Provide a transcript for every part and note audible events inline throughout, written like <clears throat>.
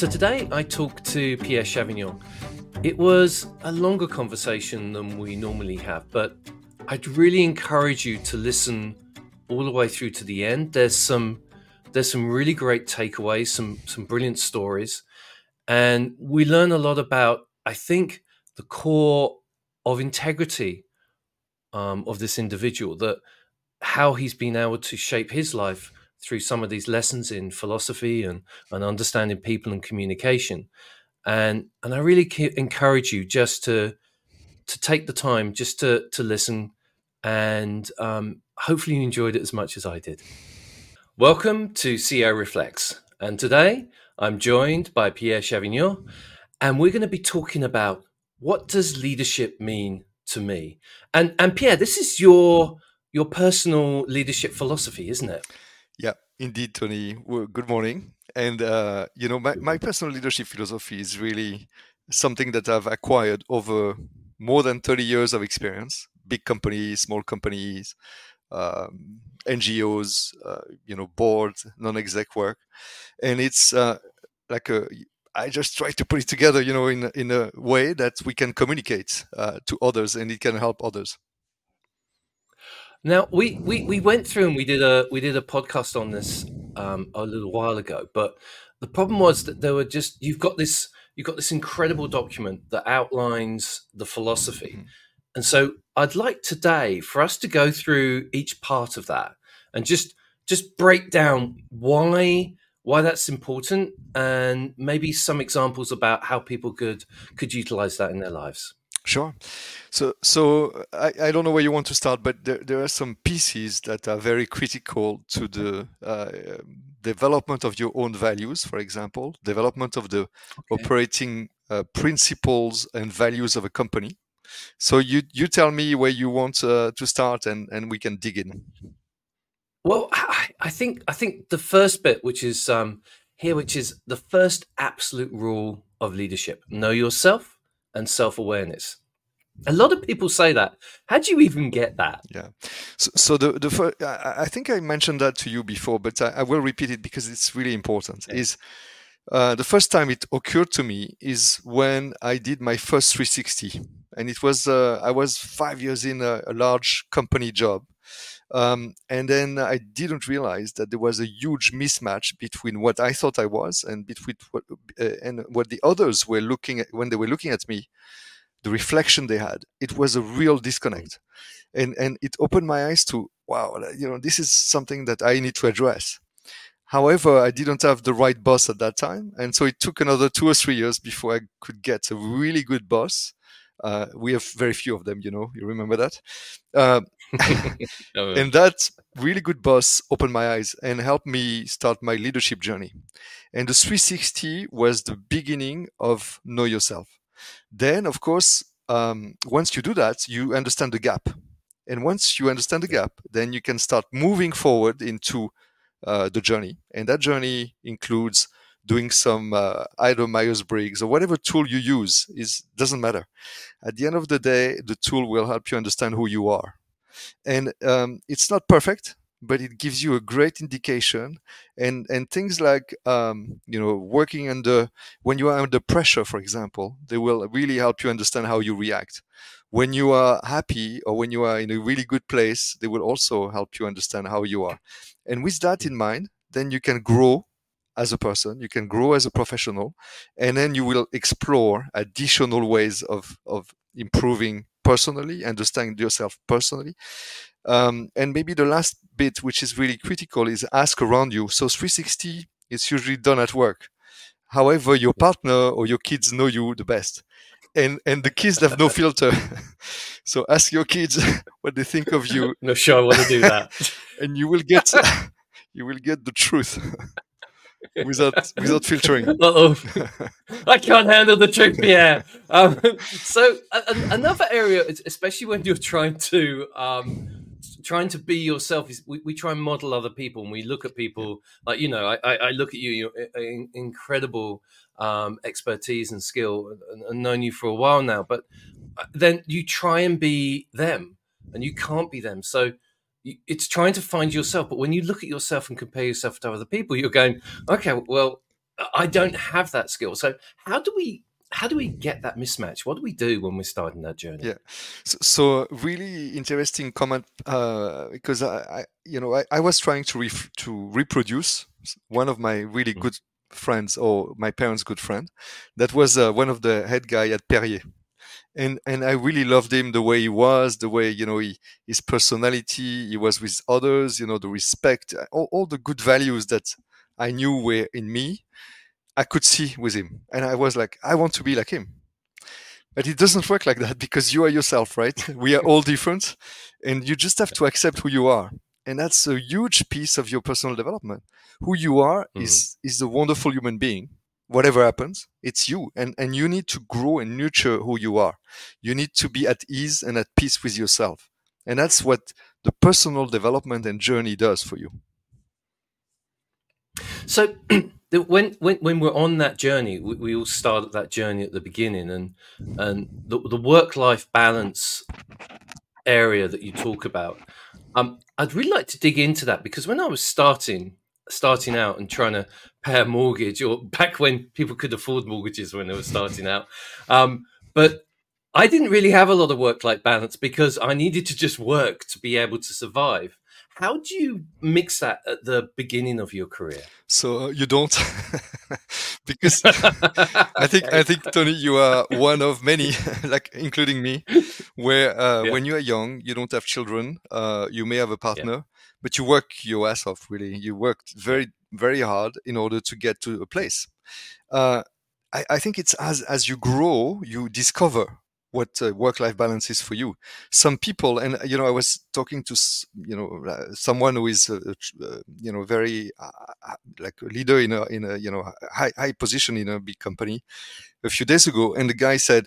So today I talked to Pierre Chauvineau. It was a longer conversation than we normally have, but I'd really encourage you to listen all the way through to the end. There's some there's some really great takeaways, some some brilliant stories, and we learn a lot about I think the core of integrity um, of this individual that how he's been able to shape his life through some of these lessons in philosophy and, and understanding people and communication. And and I really encourage you just to to take the time just to to listen, and um, hopefully you enjoyed it as much as I did. Welcome to CEO Reflects, and today I'm joined by Pierre Chauvineau, and we're going to be talking about what does leadership mean to me. And and Pierre, this is your your personal leadership philosophy, isn't it? Yeah, indeed, Tony. Well, good morning. And, uh, you know, my, my personal leadership philosophy is really something that I've acquired over more than 30 years of experience, big companies, small companies, um, NGOs, uh, you know, boards, non-exec work. And it's uh, like a, I just try to put it together, you know, in, in a way that we can communicate uh, to others and it can help others. Now we, we we went through and we did a we did a podcast on this um, a little while ago, but the problem was that there were just you've got this you've got this incredible document that outlines the philosophy, mm-hmm. and so I'd like today for us to go through each part of that and just just break down why why that's important and maybe some examples about how people could could utilize that in their lives. Sure. So, so I, I don't know where you want to start, but there, there are some pieces that are very critical to the uh, development of your own values, for example, development of the okay. operating uh, principles and values of a company. So you you tell me where you want uh, to start, and and we can dig in. Well, I, I think I think the first bit, which is um, here, which is the first absolute rule of leadership: know yourself and self awareness. A lot of people say that. How do you even get that? Yeah. So, so the the first, I, I think I mentioned that to you before, but I, I will repeat it because it's really important. Yeah. Is uh, the first time it occurred to me is when I did my first 360, and it was uh, I was five years in a, a large company job, um, and then I didn't realize that there was a huge mismatch between what I thought I was and between what uh, and what the others were looking at when they were looking at me. The reflection they had, it was a real disconnect, and and it opened my eyes to wow, you know, this is something that I need to address. However, I didn't have the right boss at that time, and so it took another two or three years before I could get a really good boss. Uh, we have very few of them, you know. You remember that? Uh, <laughs> and that really good boss opened my eyes and helped me start my leadership journey. And the 360 was the beginning of know yourself. Then, of course, um, once you do that, you understand the gap. And once you understand the gap, then you can start moving forward into uh, the journey. And that journey includes doing some uh, either Myers-Briggs or whatever tool you use is doesn't matter. At the end of the day, the tool will help you understand who you are and um, it's not perfect but it gives you a great indication. And and things like um, you know working under when you are under pressure for example they will really help you understand how you react. When you are happy or when you are in a really good place they will also help you understand how you are. And with that in mind then you can grow as a person you can grow as a professional and then you will explore additional ways of of improving personally, understand yourself personally. Um, and maybe the last bit, which is really critical, is ask around you. So 360 is usually done at work. However, your partner or your kids know you the best. And, and the kids have no <laughs> filter. so ask your kids <laughs> what they think of you. <laughs> No, sure, I want to do that. and you will get, you will get the truth without without filtering. <laughs> oh, I can't handle the truth, Pierre. Um, so another area, especially when you're trying to um, trying to be yourself, is we, we try and model other people, and we look at people like you know, I, I look at you, you're incredible um, expertise and skill, and, and known you for a while now, but uh, then you try and be them, and you can't be them. So it's trying to find yourself. But when you look at yourself and compare yourself to other people, you're going, okay, well, I don't have that skill. So how do we how do we get that mismatch? What do we do when we're starting that journey? Yeah, so, so really interesting comment uh, because I, I, you know, I, I was trying to ref- to reproduce one of my really mm-hmm. good friends or my parents' good friend, that was uh, one of the head guy at Perrier, and and I really loved him the way he was, the way you know he, his personality, he was with others, you know, the respect, all, all the good values that I knew were in me I could see with him. And I was like, I want to be like him. But it doesn't work like that <laughs> because you are yourself, right? we are all different and you just have to accept who you are. And that's a huge piece of your personal development. Who you are mm. is, is a wonderful human being. Whatever happens, it's you. And, and you need to grow and nurture who you are. You need to be at ease and at peace with yourself. And that's what the personal development and journey does for you. So <clears throat> when when when we're on that journey, we, we all start that journey at the beginning, and and the, the work life balance area that you talk about. Um, I'd really like to dig into that because when I was starting starting out and trying to pay a mortgage, or back when people could afford mortgages when they were starting out, um, but I didn't really have a lot of work life balance because I needed to just work to be able to survive. How do you mix that at the beginning of your career? So uh, you don't, <laughs> because I think I think <laughs> Tony, you are one of many, <laughs> like including me, where uh, yeah. when you are young, you don't have children, uh, you may have a partner. But you work your ass off. Really, you worked very very hard in order to get to a place. Uh, I, I think it's as as you grow, you discover what uh, work-life balance is for you. Some people, and you know, I was talking to you know uh, someone who is uh, uh you know very uh, like a leader in a in a you know high high position in a big company a few days ago, and the guy said.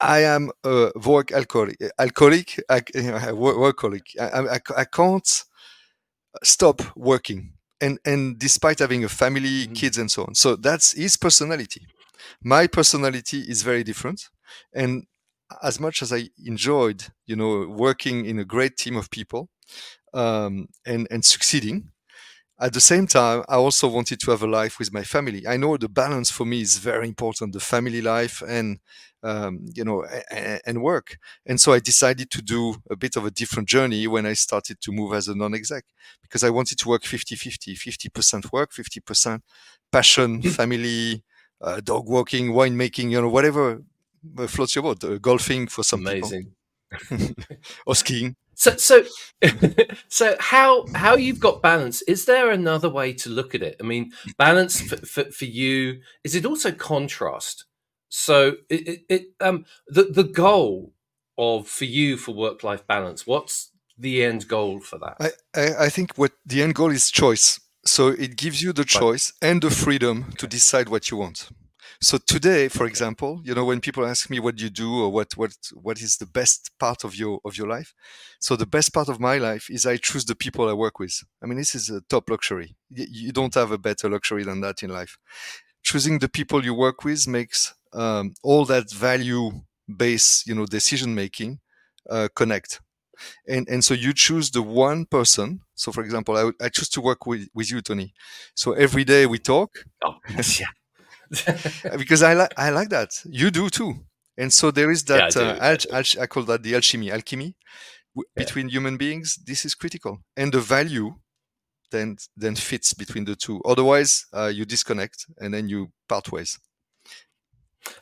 I am a work alcoholic. Alcoholic, I, <laughs> workaholic. I, I, I can't stop working, and and despite having a family, mm-hmm. kids, and so on. So that's his personality. My personality is very different, and as much as I enjoyed, you know, working in a great team of people um, and and succeeding, at the same time, I also wanted to have a life with my family. I know the balance for me is very important, the family life and um, you know and, and work. And so I decided to do a bit of a different journey when I started to move as a non-exec because I wanted to work 50-50, 50% work, 50% passion, hmm. family, uh, dog walking, winemaking, you know, whatever floats your boat. Uh, golfing for some Amazing. <laughs> or skiing. So, so, <laughs> so how how you've got balance? Is there another way to look at it? I mean, balance for, for, for you is it also contrast? So, it, it, it um the the goal of for you for work life balance. What's the end goal for that? I, I, I think what the end goal is choice. So it gives you the choice and the freedom to decide what you want. So today, for example, you know, when people ask me what you do or what what what is the best part of your of your life, so the best part of my life is I choose the people I work with. I mean, this is a top luxury. You don't have a better luxury than that in life. Choosing the people you work with makes um, all that value based, you know, decision making uh, connect. And, and so you choose the one person. So, for example, I, I choose to work with, with you, Tony. So every day we talk. Oh, <laughs> yeah. <laughs> because I like I like that. You do too. And so there is that. Yeah, I, uh, al- al- I, call that the alchemy. Alchemy w- yeah. between human beings. This is critical, and the value then then fits between the two. Otherwise, uh, you disconnect and then you part ways.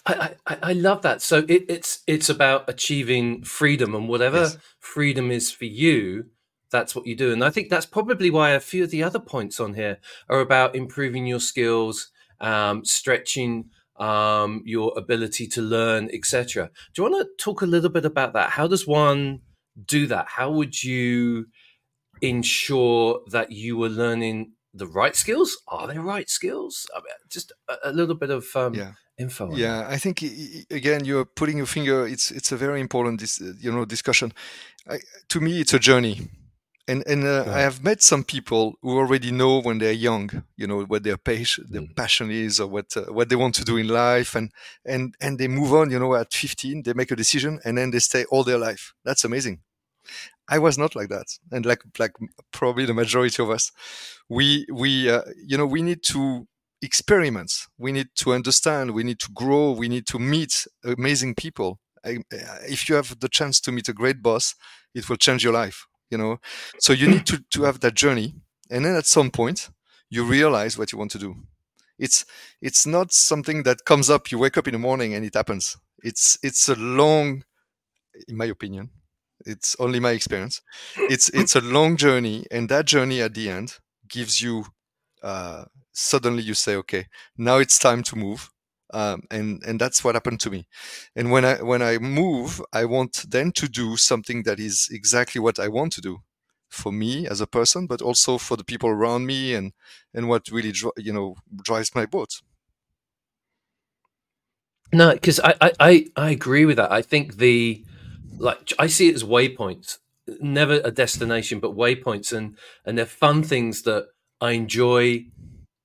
I, I, I love that. So it, it's it's about achieving freedom, and whatever yes. freedom is for you, that's what you do. And I think that's probably why a few of the other points on here are about improving your skills, um, stretching um, your ability to learn, etc. Do you want to talk a little bit about that? How does one do that? How would you ensure that you are learning the right skills? Are they right skills? I mean, just a, a, little bit of um, yeah. info. Yeah, I think again you're putting your finger. It's it's a very important dis, you know discussion. I, to me, it's a journey and and uh, yeah. I have met some people who already know when they're young, you know, what their passion, their mm. passion is, or what uh, what they want to do in life, and and and they move on. You know, at 15, they make a decision, and then they stay all their life. That's amazing. I was not like that, and like like probably the majority of us, we we uh, you know we need to experiment. We need to understand. We need to grow. We need to meet amazing people. I, if you have the chance to meet a great boss, it will change your life. You know, so you need to to have that journey, and then at some point you realize what you want to do. It's it's not something that comes up. You wake up in the morning and it happens. It's it's a long, in my opinion, it's only my experience. It's it's a long journey, and that journey at the end gives you. Uh, suddenly, you say, "Okay, now it's time to move," um, and and that's what happened to me. And when I when I move, I want then to do something that is exactly what I want to do for me as a person, but also for the people around me, and and what really you know drives my boat. No, because I, I I agree with that. I think the like I see it as waypoints, never a destination, but waypoints, and and they're fun things that I enjoy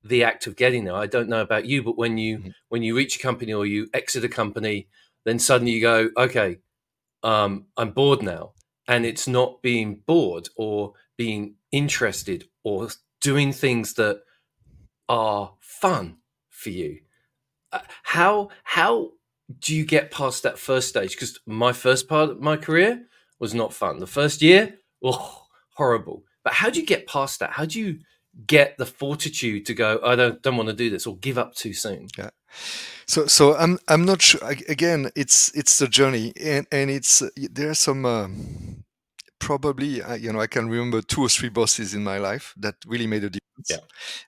the act of getting there. I don't know about you, but when you mm-hmm. when you reach a company or you exit a company, then suddenly you go, okay, um, I'm bored now, and it's not being bored or being interested or doing things that are fun for you. Uh, how how do you get past that first stage? Because my first part of my career was not fun. The first year, oh, horrible. But how do you get past that? How do you get the fortitude to go? I don't don't want to do this, or give up too soon. Yeah. So so I'm I'm not sure. Again, it's it's the journey, and and it's there are some. Um, probably you know i can remember two or three bosses in my life that really made a difference yeah.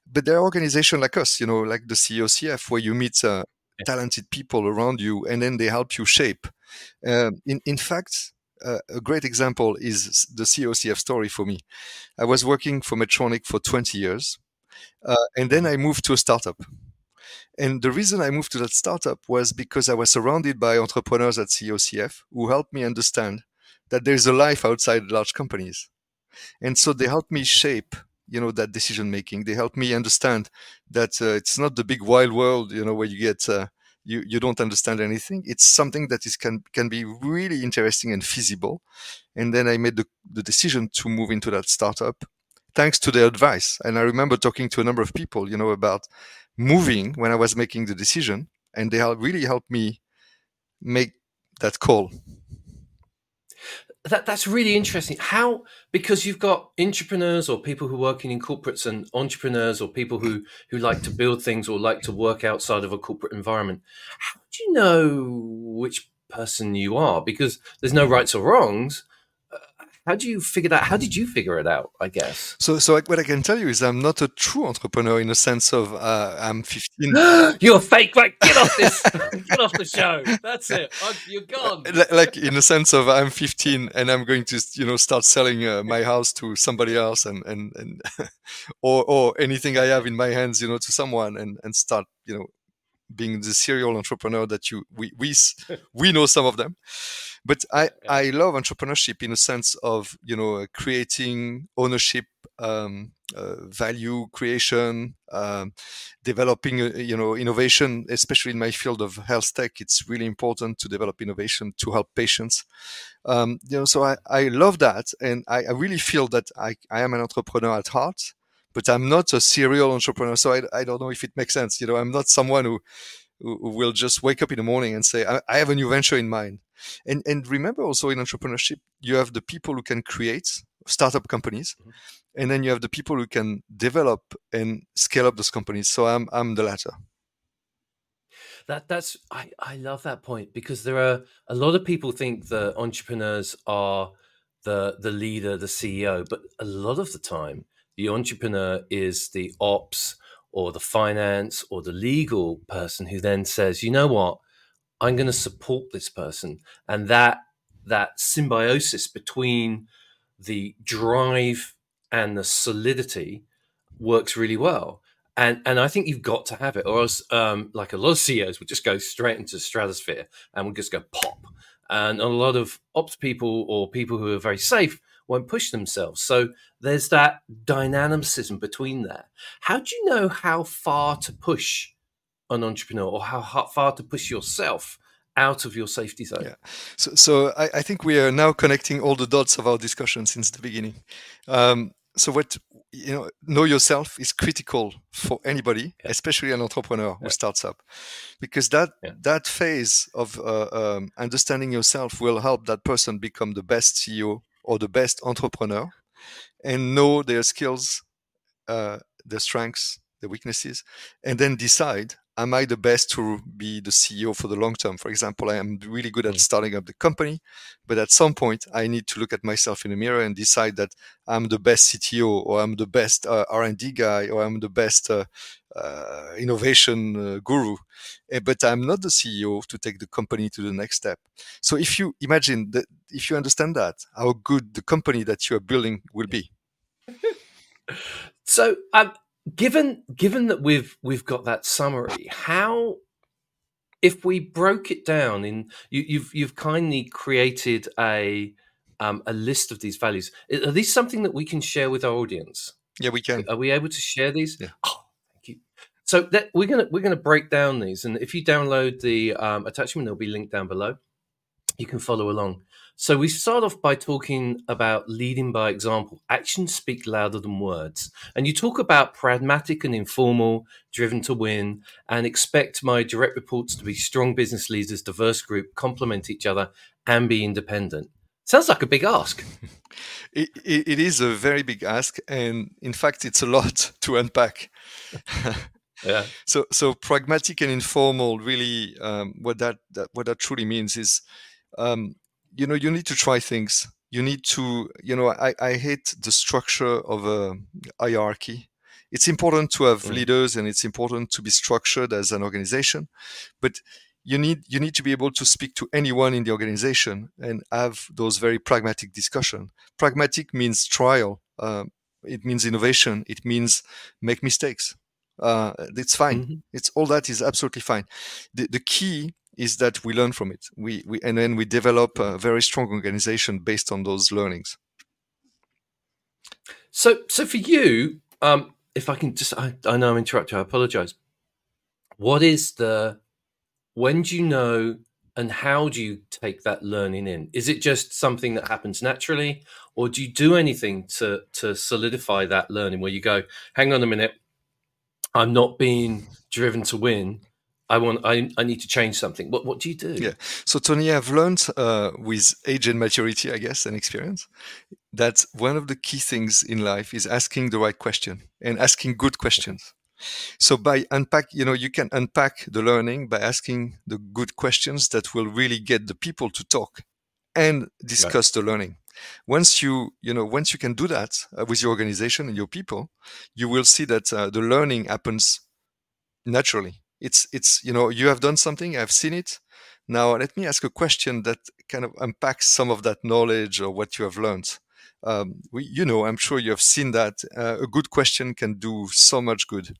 but there are organizations like us you know like the cocf where you meet uh, talented people around you, and then they help you shape. Uh, in in fact, uh, a great example is the COCF story for me. I was working for Medtronic for 20 years, uh, and then I moved to a startup. And the reason I moved to that startup was because I was surrounded by entrepreneurs at COCF who helped me understand that there's a life outside large companies. And so they helped me shape you know that decision making they helped me understand that uh, it's not the big wild world you know where you get uh, you you don't understand anything. It's something that is can can be really interesting and feasible. And then i made the, the decision to move into that startup thanks to their advice. And i remember talking to a number of people you know about moving when i was making the decision and they really helped me make that call that that's really interesting. How because you've got entrepreneurs or people who are working in corporates and entrepreneurs or people who who like to build things or like to work outside of a corporate environment. How do you know which person you are? Because there's no rights or wrongs how do you figure that? How did you figure it out? I guess. So, so what I can tell you is I'm not a true entrepreneur in the sense of uh, I'm 15. <gasps> you're fake. Right, get off this. <laughs> get off the show. That's it. I'm, you're gone. Like in the sense of I'm 15 and I'm going to, you know, start selling uh, my house to somebody else and and and <laughs> or or anything I have in my hands, you know, to someone and and start, you know, being the serial entrepreneur that you we we <laughs> we know some of them. But i i love entrepreneurship in a sense of you know creating ownership um, uh, value creation um, developing uh, you know innovation especially in my field of health tech. It's really important to develop innovation to help patients. Um, you know so i i love that. And I, I really feel that i i am an entrepreneur at heart but I'm not a serial entrepreneur. So I, I don't know if it makes sense. You know, I'm not someone who, who will just wake up in the morning and say, I, I have a new venture in mind. And, and remember also in entrepreneurship, you have the people who can create startup companies. Mm-hmm. And then you have the people who can develop and scale up those companies. So I'm, I'm the latter. That that's I, I love that point because there are a lot of people think that entrepreneurs are the the leader, the CEO, but a lot of the time the entrepreneur is the ops or the finance or the legal person who then says, you know what, I'm going to support this person. And that that symbiosis between the drive and the solidity works really well. And and I think you've got to have it, or else, um, like a lot of CEOs would just go straight into stratosphere and would just go pop. And a lot of ops people or people who are very safe won't push themselves. So there's that dynamicism between there. How do you know how far to push an entrepreneur or how far to push yourself out of your safety zone? Yeah. So, so I, I think we are now connecting all the dots of our discussion since the beginning. Um, so what you know know yourself is critical for anybody yeah. especially an entrepreneur who starts up because that yeah. that phase of uh, um, understanding yourself will help that person become the best ceo or the best entrepreneur and know their skills uh, their strengths their weaknesses and then decide am I the best to be the CEO for the long term? For example, I am really good at mm. starting up the company, but at some point I need to look at myself in the mirror and decide that I'm the best CTO or I'm the best uh, R&D guy or I'm the best uh, uh, innovation uh, guru, eh, but I'm not the CEO to take the company to the next step. So if you imagine that, if you understand that, how good the company that you are building will be. so um, given given that we've we've got that summary, how if we broke it down in you, you've you've kindly created a um, a list of these values. Are these something that we can share with our audience? Yeah, we can. Are we able to share these? Yeah. Oh. So that, we're gonna we're gonna break down these, and if you download the um, attachment, there'll be linked down below. You can follow along. So we start off by talking about leading by example. Actions speak louder than words. And you talk about pragmatic and informal, driven to win, and expect my direct reports to be strong business leaders, diverse group, complement each other, and be independent. Sounds like a big ask. <laughs> it, it, it is a very big ask, and in fact, it's a lot to unpack. <laughs> yeah. So, so pragmatic and informal. Really, um, what that, that what that truly means is um, you know you need to try things you need to you know i, I hate the structure of a hierarchy it's important to have mm. leaders and it's important to be structured as an organization but you need you need to be able to speak to anyone in the organization and have those very pragmatic discussion pragmatic means trial uh, it means innovation it means make mistakes uh, it's fine mm-hmm. it's all that is absolutely fine the, the key is that we learn from it. We, we and then we develop a very strong organization based on those learnings. So, so for you, um, if I can just, I, I know I'm interrupting. I apologize. What is the? When do you know, and how do you take that learning in? Is it just something that happens naturally, or do you do anything to to solidify that learning? Where you go, hang on a minute, I'm not being driven to win. I want I, I need to change something. What what do you do? Yeah. So Tony, I've learned uh, with age and maturity, I guess, and experience, that one of the key things in life is asking the right question and asking good questions. So by unpack, you know, you can unpack the learning by asking the good questions that will really get the people to talk and discuss right. the learning. Once you, you know, once you can do that uh, with your organization and your people, you will see that uh, the learning happens naturally. It's it's you know you have done something i've seen it. Now let me ask a question that kind of unpacks some of that knowledge or what you have learned. Um, we, you know i'm sure you have seen that uh, a good question can do so much good.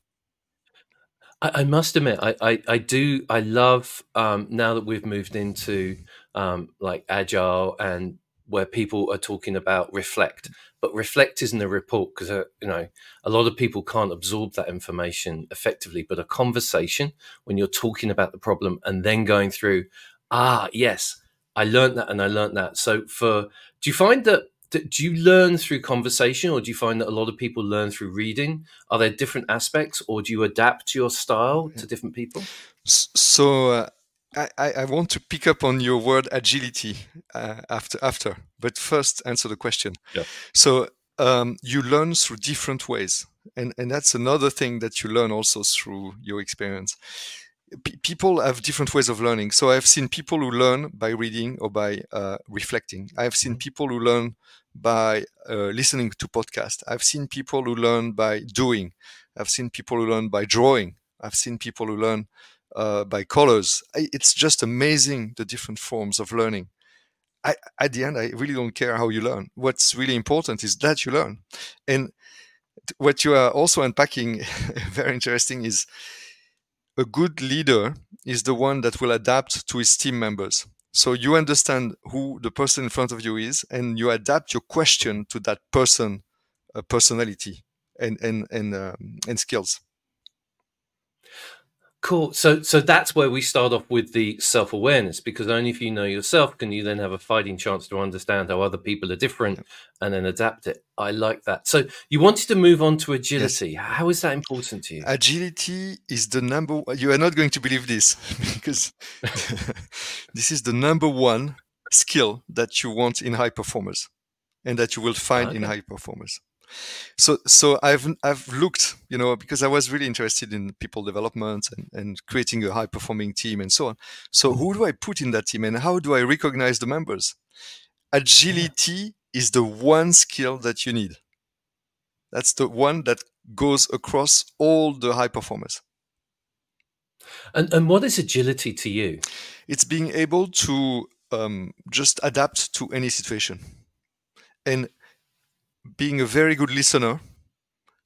I, must admit, I, I, I, do. I love um, now that we've moved into um, like agile and where people are talking about reflect but reflect isn't a report because uh, you know a lot of people can't absorb that information effectively but a conversation when you're talking about the problem and then going through ah yes i learned that and i learned that. So for do you find that do you learn through conversation or do you find that a lot of people learn through reading? Are there different aspects or do you adapt your style to different people? So uh, I, I, want to pick up on your word agility uh, after after, but first answer the question. Yeah. So um, you learn through different ways, and and that's another thing that you learn also through your experience. P- people have different ways of learning. So I've seen people who learn by reading or by uh, reflecting. I've seen mm-hmm. people who learn by uh, listening to podcasts. I've seen people who learn by doing. I've seen people who learn by drawing. I've seen people who learn uh, by colors. It's just amazing the different forms of learning. I, at the end, I really don't care how you learn. What's really important is that you learn. And what you are also unpacking, <laughs> very interesting, is a good leader is the one that will adapt to his team members. So you understand who the person in front of you is, and you adapt your question to that person, uh, personality, and and and um, and skills. Cool. So so that's where we start off with the self-awareness because only if you know yourself can you then have a fighting chance to understand how other people are different and then adapt it. I like that. So you wanted to move on to agility. Yes. How is that important to you? Agility is the number you are not going to believe this <laughs> because <laughs> this is the number one skill that you want in high performers and that you will find okay. in high performers so so i've i've looked you know because i was really interested in people development and, and creating a high performing team and so on. So who do i put in that team and how do i recognize the members? Agility is the one skill that you need. That's the one that goes across all the high performers. And, and what is agility to you? It's being able to um, just adapt to any situation. And being a very good listener,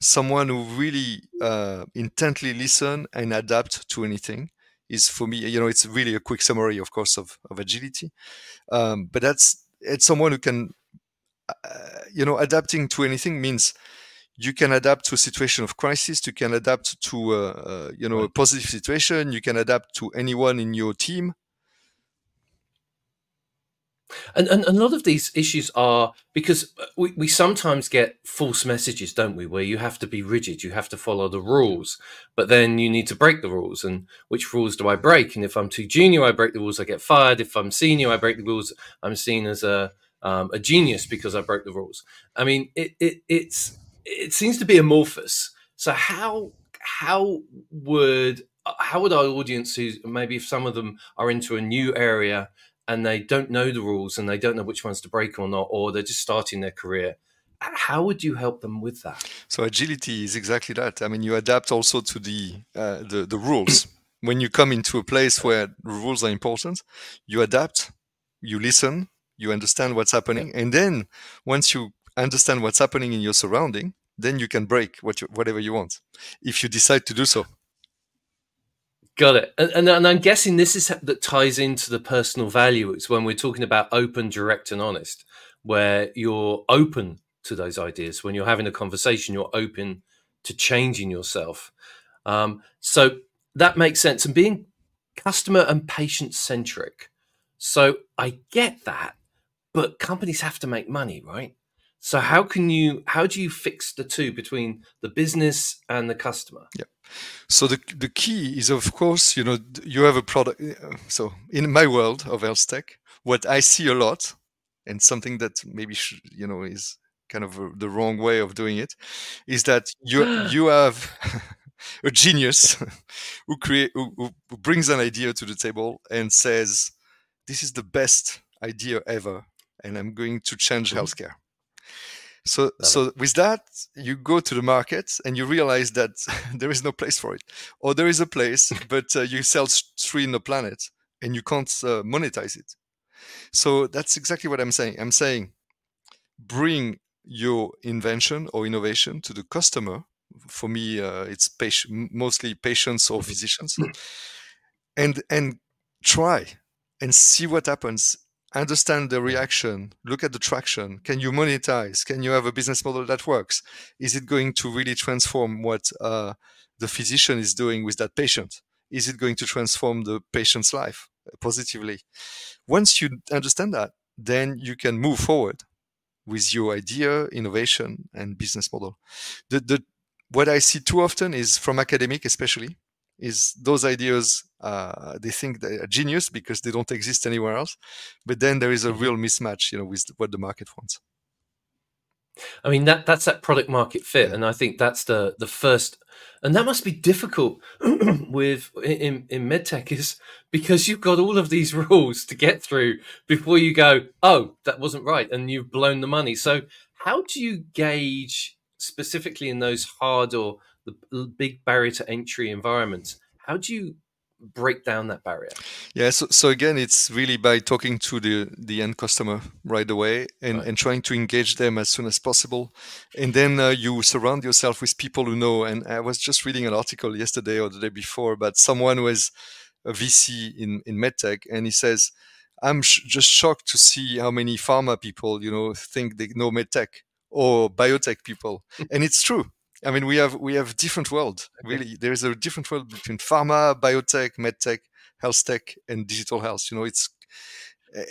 someone who really uh, intently listen and adapt to anything is for me, you know, it's really a quick summary, of course, of, of agility. Um, but that's, it's someone who can, uh, you know, adapting to anything means you can adapt to a situation of crisis. You can adapt to, a, uh, you know, a positive situation. You can adapt to anyone in your team. And, and, a lot of these issues are because we, we sometimes get false messages, don't we? Where you have to be rigid, you have to follow the rules, but then you need to break the rules. And which rules do I break? And if I'm too junior, I break the rules, I get fired. If I'm senior, I break the rules, I'm seen as a um, a genius because I broke the rules. I mean, it, it it's it seems to be amorphous. So how how would how would our audience who maybe if some of them are into a new area and they don't know the rules and they don't know which ones to break or not, or they're just starting their career. How would you help them with that? So agility is exactly that. I mean, you adapt also to the uh, the, the rules. <clears throat> when you come into a place where rules are important, you adapt, you listen, you understand what's happening, and then once you understand what's happening in your surrounding, then you can break what you, whatever you want, if you decide to do so. Got it. And, and, and, I'm guessing this is that ties into the personal values when we're talking about open, direct, and honest, where you're open to those ideas. When you're having a conversation, you're open to changing yourself. Um, so that makes sense. And being customer and patient centric. So I get that, but companies have to make money, right? So how can you how do you fix the two between the business and the customer? Yeah. So the the key is of course, you know, you have a product uh, so in my world of health tech, what I see a lot and something that maybe you know is kind of a, the wrong way of doing it is that you <gasps> you have <laughs> a genius <laughs> who create who, who brings an idea to the table and says this is the best idea ever and I'm going to change mm-hmm. healthcare so, so with that, you go to the market and you realize that <laughs> there is no place for it, or there is a place, <laughs> but uh, you sell three in the planet and you can't uh, monetize it. So that's exactly what I'm saying. I'm saying bring your invention or innovation to the customer. For me, uh, it's patient, mostly patients or mm-hmm. physicians, and and try and see what happens understand the reaction, look at the traction. Can you monetize? Can you have a business model that works? Is it going to really transform what uh, the physician is doing with that patient? Is it going to transform the patient's life positively? Once you understand that, then you can move forward with your idea, innovation, and business model. The, the, what I see too often is from academic, especially, is those ideas uh, they think they're genius because they don't exist anywhere else but then there is a mm-hmm. real mismatch you know with what the market wants i mean that that's that product market fit yeah. and i think that's the the first and that must be difficult <clears throat> with in in medtech is because you've got all of these <laughs> rules to get through before you go oh that wasn't right and you've blown the money so how do you gauge specifically in those hard or the big barrier to entry environments. How do you break down that barrier? Yeah, so, so again, it's really by talking to the, the end customer right away and, right. and trying to engage them as soon as possible. And then uh, you surround yourself with people who know. And I was just reading an article yesterday or the day before about someone who was a VC in, in MedTech, and he says, I'm sh- just shocked to see how many pharma people, you know, think they know MedTech or biotech people. <laughs> and it's true I mean, we have we have different world. Really, there is a different world between pharma, biotech, medtech, health tech, and digital health. You know, it's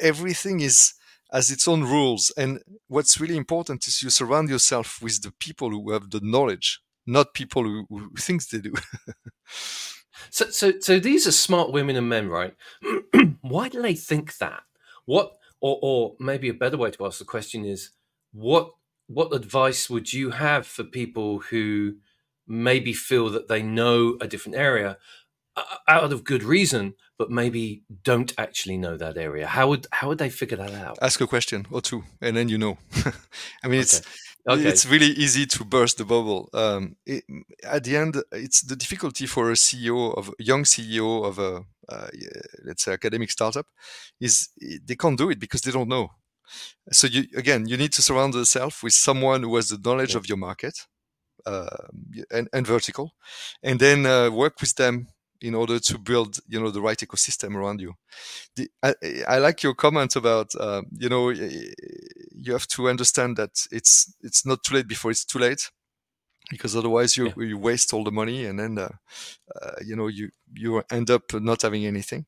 everything is has its own rules. And what's really important is you surround yourself with the people who have the knowledge, not people who, who think they do. <laughs> so, so, so these are smart women and men, right? <clears throat> Why do they think that? What, or, or maybe a better way to ask the question is, what, what advice would you have for people who maybe feel that they know a different area, out of good reason, but maybe don't actually know that area. How would how would they figure that out? Ask a question or two, and then you know. <laughs> I mean, okay. it's okay. it's really easy to burst the bubble. Um, it, at the end, it's the difficulty for a CEO of a young CEO of a uh, let's say academic startup is they can't do it because they don't know. So you again, you need to surround yourself with someone who has the knowledge yeah. of your market. Uh, and, and vertical, and then uh, work with them in order to build you know the right ecosystem around you the, I, I, like your comment about uh, you know you have to understand that it's it's not too late before it's too late because otherwise you yeah. you waste all the money and then uh, uh, you know you you end up not having anything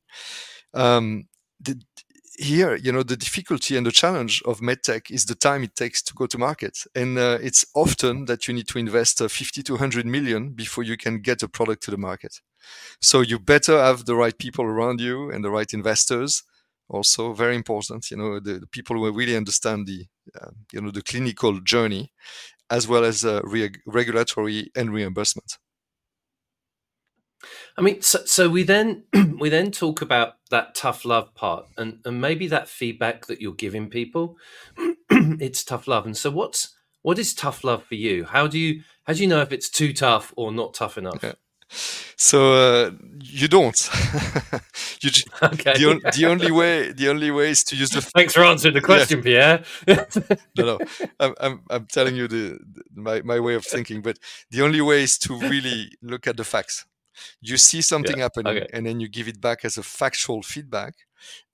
um, the, here, you know, the difficulty and the challenge of medtech is the time it takes to go to market. And uh, it's often that you need to invest uh, 50 to 100 million before you can get a product to the market. So you better have the right people around you and the right investors. Also, very important, you know, the, the people who really understand the, uh, you know, the clinical journey, as well as uh, re- regulatory and reimbursement. I mean, so, so we then <clears throat> we then talk about that tough love part, and and maybe that feedback that you're giving people, <clears throat> it's tough love. And so, what's what is tough love for you? How do you how do you know if it's too tough or not tough enough? So uh, you don't. <laughs> you just, okay. The, on, the, only way the only way is to use the. <laughs> Thanks for answering the question, yeah. Pierre. <laughs> no, no, I'm, I'm, I'm telling you the, the my my way of thinking, but the only way is to really look at the facts you see something yeah. happening okay. and then you give it back as a factual feedback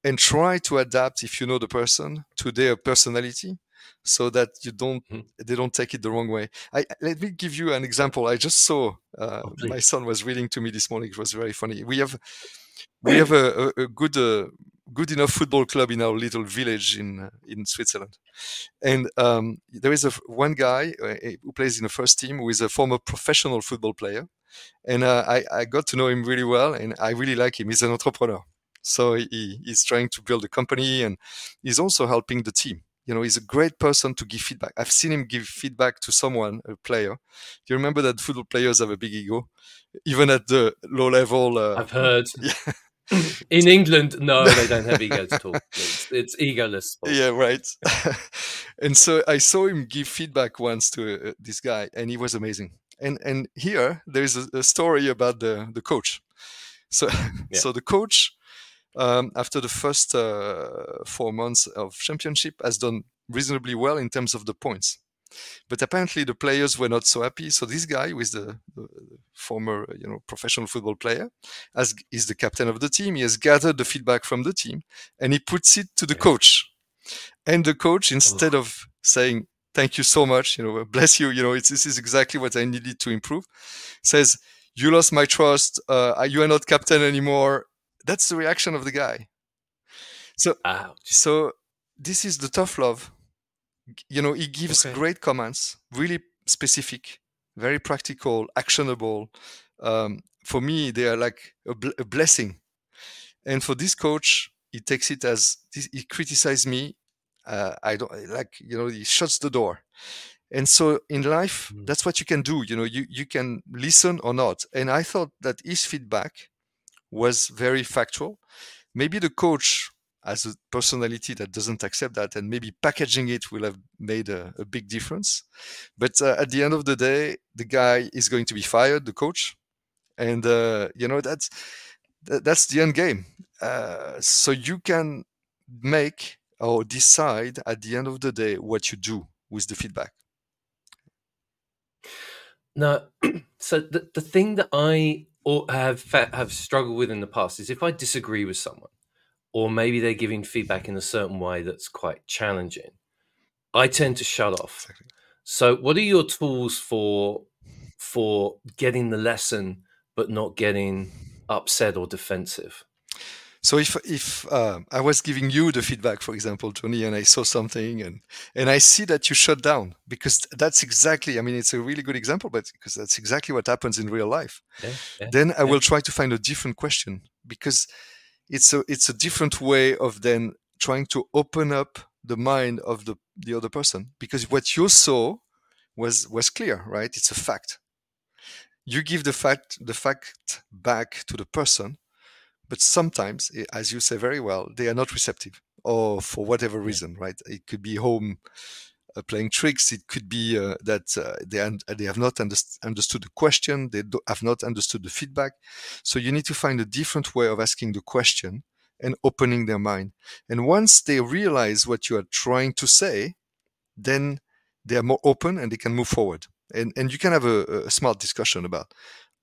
and try to adapt if you know the person to their personality so that you don't mm-hmm. they don't take it the wrong way I, let me give you an example i just saw uh, oh, my son was reading to me this morning it was very funny we have <clears throat> we have a, a, a good uh, good enough football club in our little village in in Switzerland. And um, there is a one guy uh, who plays in the first team who is a former professional football player, and uh, I, I got to know him really well, and I really like him. He's an entrepreneur, so he, he's trying to build a company, and he's also helping the team. You know, he's a great person to give feedback. I've seen him give feedback to someone, a player. Do you remember that football players have a big ego, even at the low level? Uh, I've heard. <laughs> Yeah. <laughs> In England, no, they don't have egos at all. It's, it's egoless. Sport. Yeah, right. <laughs> and so I saw him give feedback once to uh, this guy, and he was amazing. And and here there is a, a story about the the coach. So <laughs> yeah. so the coach, um, after the first uh, four months of championship, has done reasonably well in terms of the points. But apparently the players were not so happy. So this guy, who is the, the, former, you know, professional football player, as is the captain of the team, he has gathered the feedback from the team and he puts it to the coach. And the coach, instead of saying, thank you so much, you know, bless you, you know, this is exactly what I needed to improve, says, you lost my trust. Uh, you are not captain anymore. That's the reaction of the guy. So, Ouch. so this is the tough love you know he gives okay. great comments really specific very practical actionable um, for me they are like a, bl- a, blessing and for this coach he takes it as he criticizes me uh, i don't like you know he shuts the door. And so in life mm. that's what you can do you know you, you can listen or not. And i thought that his feedback was very factual. Maybe the coach as a personality that doesn't accept that and maybe packaging it will have made a, a big difference. But uh, at the end of the day the guy is going to be fired the coach. And uh, you know that's that's the end game. Uh, so you can make or decide at the end of the day what you do with the feedback now <clears throat> so the, the thing that i have have struggled with in the past is if i disagree with someone or maybe they're giving feedback in a certain way that's quite challenging, I tend to shut off. So, what are your tools for for getting the lesson but not getting upset or defensive? So if if uh, I was giving you the feedback, for example, Tony, and I saw something and and I see that you shut down because that's exactly. I mean, it's a really good example, but because that's exactly what happens in real life. Yeah, yeah, then I yeah. will try to find a different question because it's a it's a different way of then trying to open up the mind of the the other person because what you saw was was clear, right? It's a fact. You give the fact the fact back to the person but sometimes, eh, as you say very well, they are not receptive or for whatever reason, right? It could be home uh, playing tricks. It could be uh, that uh, they, un- they have not underst- understood the question. They do- have not understood the feedback. So you need to find a different way of asking the question and opening their mind. And once they realize what you are trying to say, then they are more open and they can move forward. And, and you can have a, a smart discussion about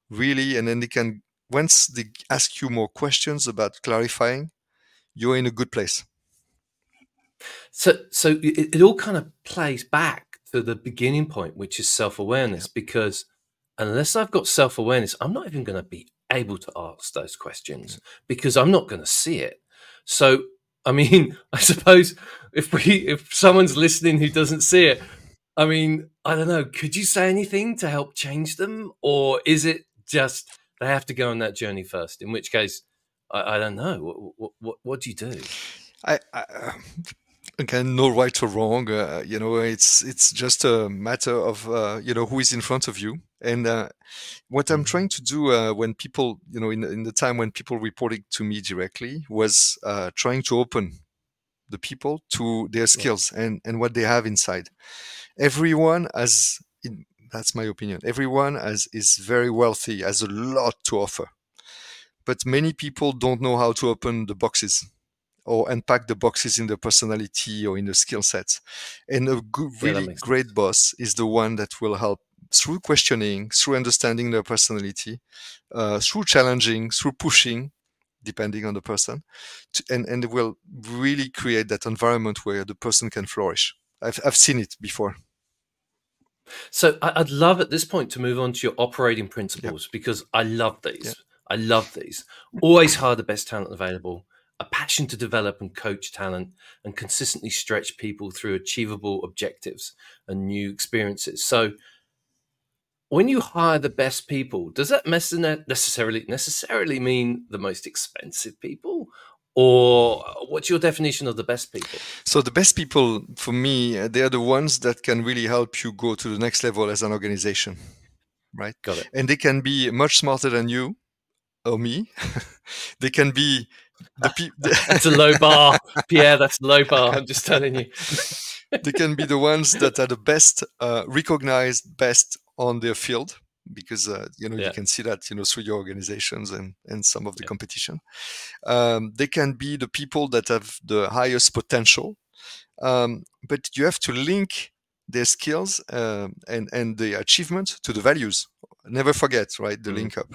really, and then they can once they ask you more questions about clarifying, you're in a good place. So, so it, it all kind of plays back to the beginning point, which is self awareness, yeah. because unless I've got self awareness, I'm not even going to be able to ask those questions yeah. because I'm not going to see it. So, I mean, <laughs> I suppose if we, if someone's listening who doesn't see it, I mean, I don't know, could you say anything to help change them? Or is it just they have to go on that journey first. In which case, I, I don't know. What, what, what do you do? I, I uh, again, no right or wrong. Uh, you know, it's it's just a matter of uh, you know who is in front of you. And uh, what I'm mm-hmm. trying to do uh, when people, you know, in, in the time when people reported to me directly, was uh, trying to open the people to their skills yeah. and and what they have inside. Everyone has that's my opinion. Everyone has, is very wealthy, has a lot to offer. But many people don't know how to open the boxes or unpack the boxes in the personality or in the skill sets. And a good, really yeah, great sense. boss is the one that will help through questioning, through understanding their personality, uh, through challenging, through pushing, depending on the person, to, and, and will really create that environment where the person can flourish. I've, I've seen it before. So I'd love at this point to move on to your operating principles yep. because I love these. Yep. I love these. Always hire the best talent available, a passion to develop and coach talent, and consistently stretch people through achievable objectives and new experiences. So when you hire the best people, does that necessarily necessarily mean the most expensive people, or what's your definition of the best people? So the best people for me uh, they are the ones that can really help you go to the next level as an organization right? Got it. And they can be much smarter than you or me. <laughs> They can be the <laughs> people that's a low bar. <laughs> Pierre that's a low bar. I'm just telling you. They can be the ones that are the best uh, recognized best on their field because uh, you know yeah. you can see that you know through your organizations and and some of the yeah. competition. Um, they can be the people that have the highest potential, um, but you have to link their skills uh, and and the achievement to the values. Never forget, right? The mm. link up.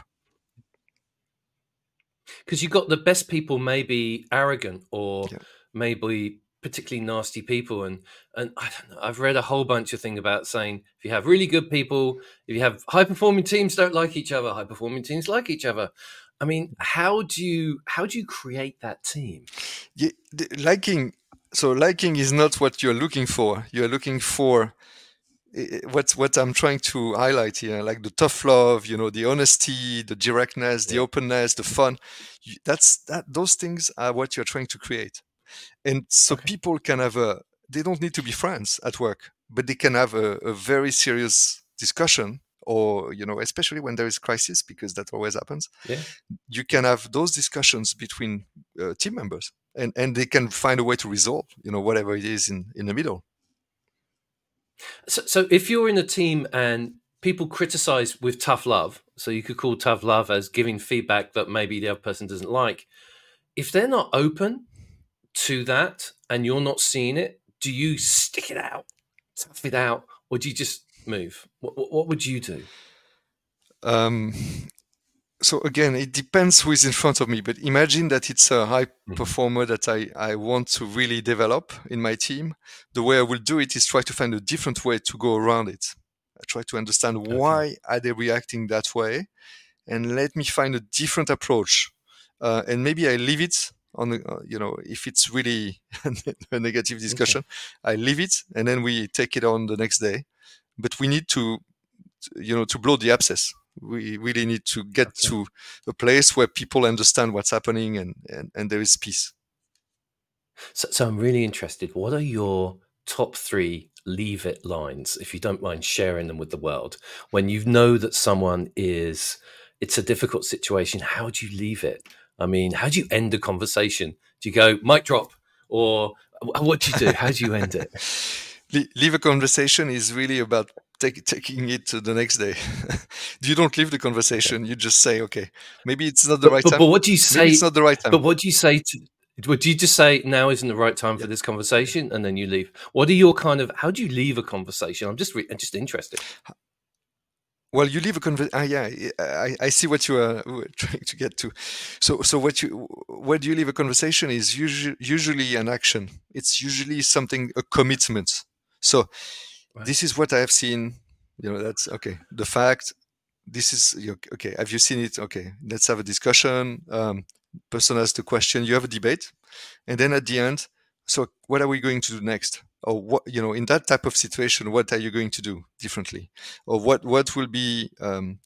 Because you got the best people, maybe arrogant or yeah. maybe particularly nasty people and and I don't know I've read a whole bunch of things about saying if you have really good people if you have high performing teams don't like each other high performing teams like each other I mean how do you how do you create that team yeah, liking so liking is not what you're looking for you're looking for what's what I'm trying to highlight here, like the tough love, you know, the honesty, the directness, the openness, the fun. That's that. Those things are what you're trying to create and so okay. people can have a they don't need to be friends at work but they can have a, a, very serious discussion or you know especially when there is crisis because that always happens yeah. you can have those discussions between uh, team members and and they can find a way to resolve you know whatever it is in in the middle so, so if you're in a team and people criticize with tough love so you could call tough love as giving feedback that maybe the other person doesn't like if they're not open to that and you're not seeing it, do you stick it out, tough it out, or do you just move? What, what, would you do? Um, so again, it depends who is in front of me. But imagine that it's a high mm-hmm. performer that I, I want to really develop in my team. The way I will do it is try to find a different way to go around it. I try to understand okay. why are they reacting that way, and let me find a different approach. Uh, and maybe I leave it on the, uh, you know, if it's really <laughs> a negative discussion, okay. I leave it and then we take it on the next day. But we need to, you know, to blow the abscess. We really need to get okay. to a place where people understand what's happening and, and, and there is peace. So, so I'm really interested. What are your top three leave it lines, if you don't mind sharing them with the world? When you know that someone is, it's a difficult situation, how do you leave it? I mean, how do you end a conversation? Do you go mic drop, or what do you do? How do you end it? <laughs> leave a conversation is really about take, taking it to the next day. <laughs> you don't leave the conversation. You just say, okay, maybe it's not the but, right but, time. But what do you say? Maybe it's not the right time. But what do you say to? Would you just say now isn't the right time for this conversation, and then you leave? What are your kind of? How do you leave a conversation? I'm just re- just interested. Well, you leave a conversation. Ah, yeah, I, I see what you are trying to get to. So, so what you where do you leave a conversation is usually usually an action. It's usually something a commitment. So, right. this is what I have seen. You know, that's okay. The fact. This is okay. Have you seen it? Okay, let's have a discussion. Um, person asks the question. You have a debate, and then at the end, so what are we going to do next? Or what you know in that type of situation what are you going to do differently? Or what what will be um,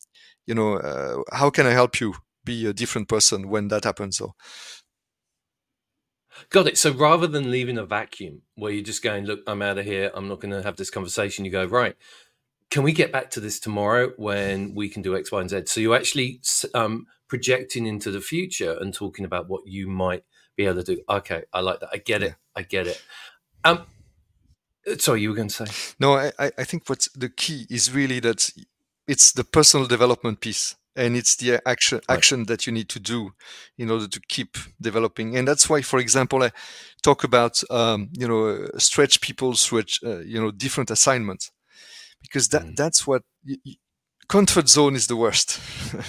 you know uh, how can i help you be a different person when that happens? Or got it. So rather than leaving a vacuum where you're just going look i'm out of here. I'm not going to have this conversation you go right can we get back to this tomorrow when we can do x y and z? So you're actually um, projecting into the future and talking about what you might be able to do. Okay i like that. I get it. I get it. Um, Sorry, you can say. No, I, I think what's the key is really that it's the personal development piece and it's the action right. action that you need to do in order to keep developing and that's why for example i talk about um, you know stretch people through uh, you know different assignments because that mm. that's what you, comfort zone is the worst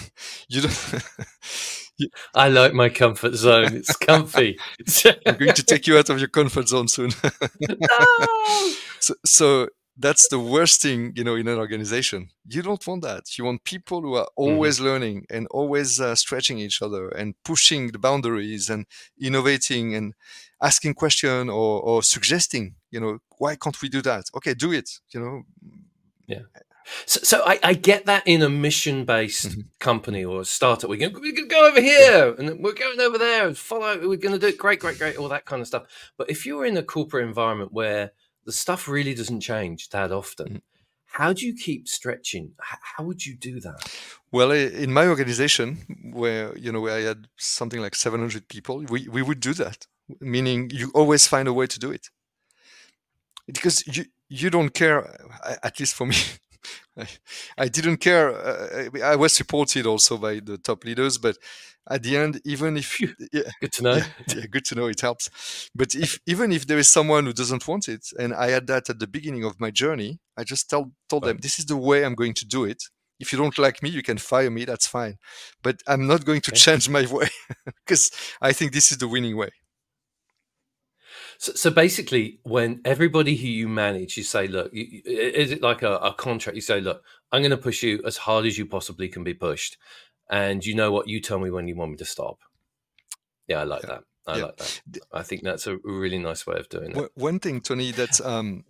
<laughs> you don't <laughs> I like my comfort zone. It's comfy. <laughs> I'm going to take you out of your comfort zone soon. no! <laughs> so, so that's the worst thing, you know, in an organization. You don't want that. You want people who are mm-hmm. always mm-hmm. learning and always uh, stretching each other and pushing the boundaries and innovating and asking question or, or suggesting, you know, why can't we do that? Okay, do it, you know. Yeah. So, so I, I, get that in a mission based mm-hmm. company or a startup. We're going to go over here and we're going over there and follow. We're going to do it. Great, great, great. All that kind of stuff. But if you're in a corporate environment where the stuff really doesn't change that often, mm-hmm. how do you keep stretching? How would you do that? Well, in my organization, where you know where I had something like 700 people, we, we would do that. Meaning, you always find a way to do it because you you don't care. At least for me, I, <laughs> I didn't care. Uh, I was supported also by the top leaders, but at the end, even if you, <laughs> yeah, good to know, yeah, yeah, good to know, it helps. But if even if there is someone who doesn't want it, and I had that at the beginning of my journey, I just tell, told them this is the way I'm going to do it. If you don't like me, you can fire me. That's fine, but I'm not going to okay. <laughs> change my way because I think this is the winning way. So, so, basically, when everybody who you manage, you say, look, you, is it like a, a, contract? You say, look, I'm going to push you as hard as you possibly can be pushed. And you know what? You tell me when you want me to stop. Yeah, I like yeah. that. I yeah. like that. I think that's a really nice way of doing it. One thing, Tony, that um,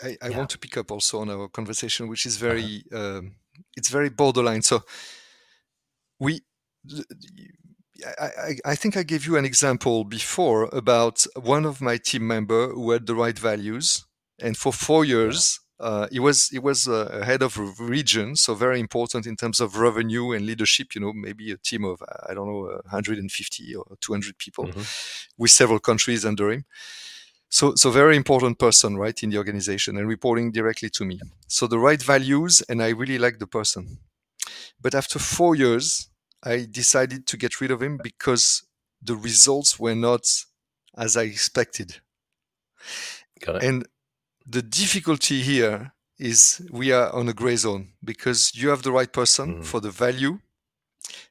I, I yeah. want to pick up also on our conversation, which is very, uh-huh. um, it's very borderline. So we, I, I, think I gave you an example before about one of my team member who had the right values, and for four years uh, he was he was uh, head of region, so very important in terms of revenue and leadership. You know, maybe a team of I don't know 150 or 200 people mm-hmm. with several countries under him. So, so very important person, right, in the organization and reporting directly to me. So the right values, and I really like the person. But after four years, I decided to get rid of him because the results were not as I expected. And the difficulty here is we are on a gray zone because you have the right person mm. for the value,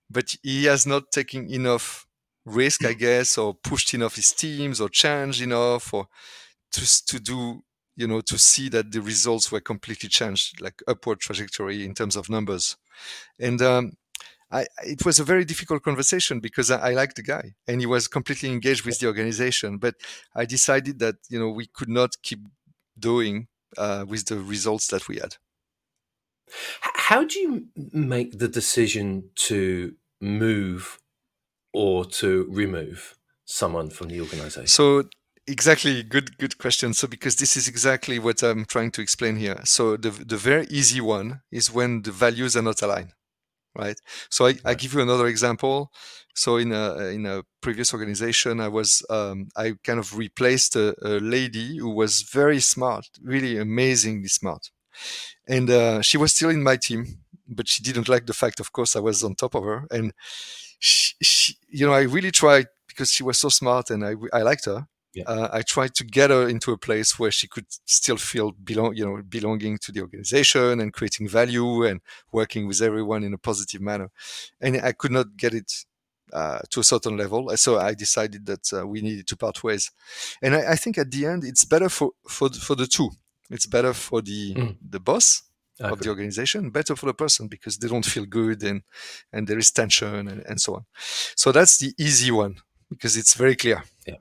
but he has not taken enough risk, I guess, or pushed enough his teams or changed enough or to, to do you know, to see that the results were completely changed, like upward trajectory in terms of numbers. And um, I, it was a very difficult conversation because I, I liked the guy and he was completely engaged with the organization. But I decided that you know we could not keep doing uh, with the results that we had. How do you make the decision to move or to remove someone from the organization? So exactly good good question so because this is exactly what i'm trying to explain here so the the very easy one is when the values are not aligned right? So i. I give you another example. So in a in a previous organization i was um, i kind of replaced a, a, lady who was very smart really amazingly smart. And uh, she was still in my team but she didn't like the fact of course i was on top of her. And she, she you know i really tried because she was so smart and i, I liked her yeah. Uh, I tried to get her into a place where she could still feel belong, you know, belonging to the organization and creating value and working with everyone in a positive manner. And I could not get it uh, to a certain level. So I decided that uh, we needed to part ways. And I, I, think at the end, it's better for, for, for the two. It's better for the, mm. the boss of the organization, better for the person because they don't feel good and, and there is tension and, and so on. So that's the easy one because it's very clear. Yeah.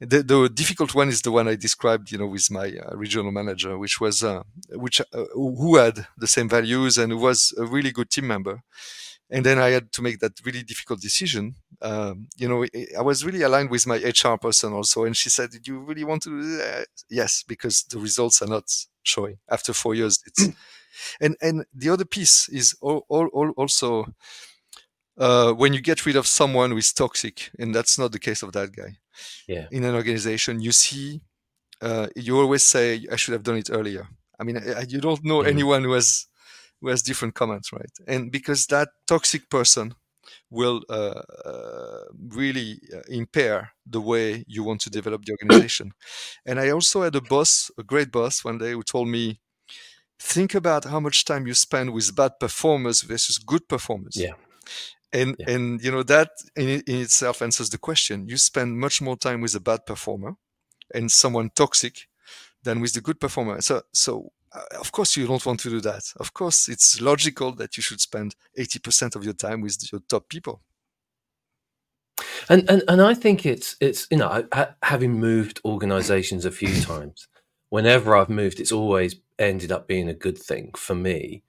The, the difficult one is the one I described, you know, with my uh, regional manager, which was uh, which uh, who had the same values and who was a really good team member. And then I had to make that really difficult decision. Um, you know, I was really aligned with my HR person also, and she said, "Do you really want to?" Yes, because the results are not showing after four years. It's <clears throat> and and the other piece is all, all, all also uh, when you get rid of someone who is toxic, and that's not the case of that guy. Yeah. In an organization, you see, uh, you always say, "I should have done it earlier." I mean, you don't know mm. anyone who has who has different comments, right? And because that toxic person will uh, uh, really uh, impair the way you want to develop the organization. and I also had a boss, a great boss, one day who told me, "Think about how much time you spend with bad performers versus good performers." Yeah and yeah. and you know that in, in itself answers the question. You spend much more time with a bad performer and someone toxic than with the good performer. So so uh, of course you don't want to do that. Of course it's logical that you should spend 80% of your time with your top people. And and, and i think it's it's you know having moved organizations a few times whenever i've moved it's always ended up being a good thing for me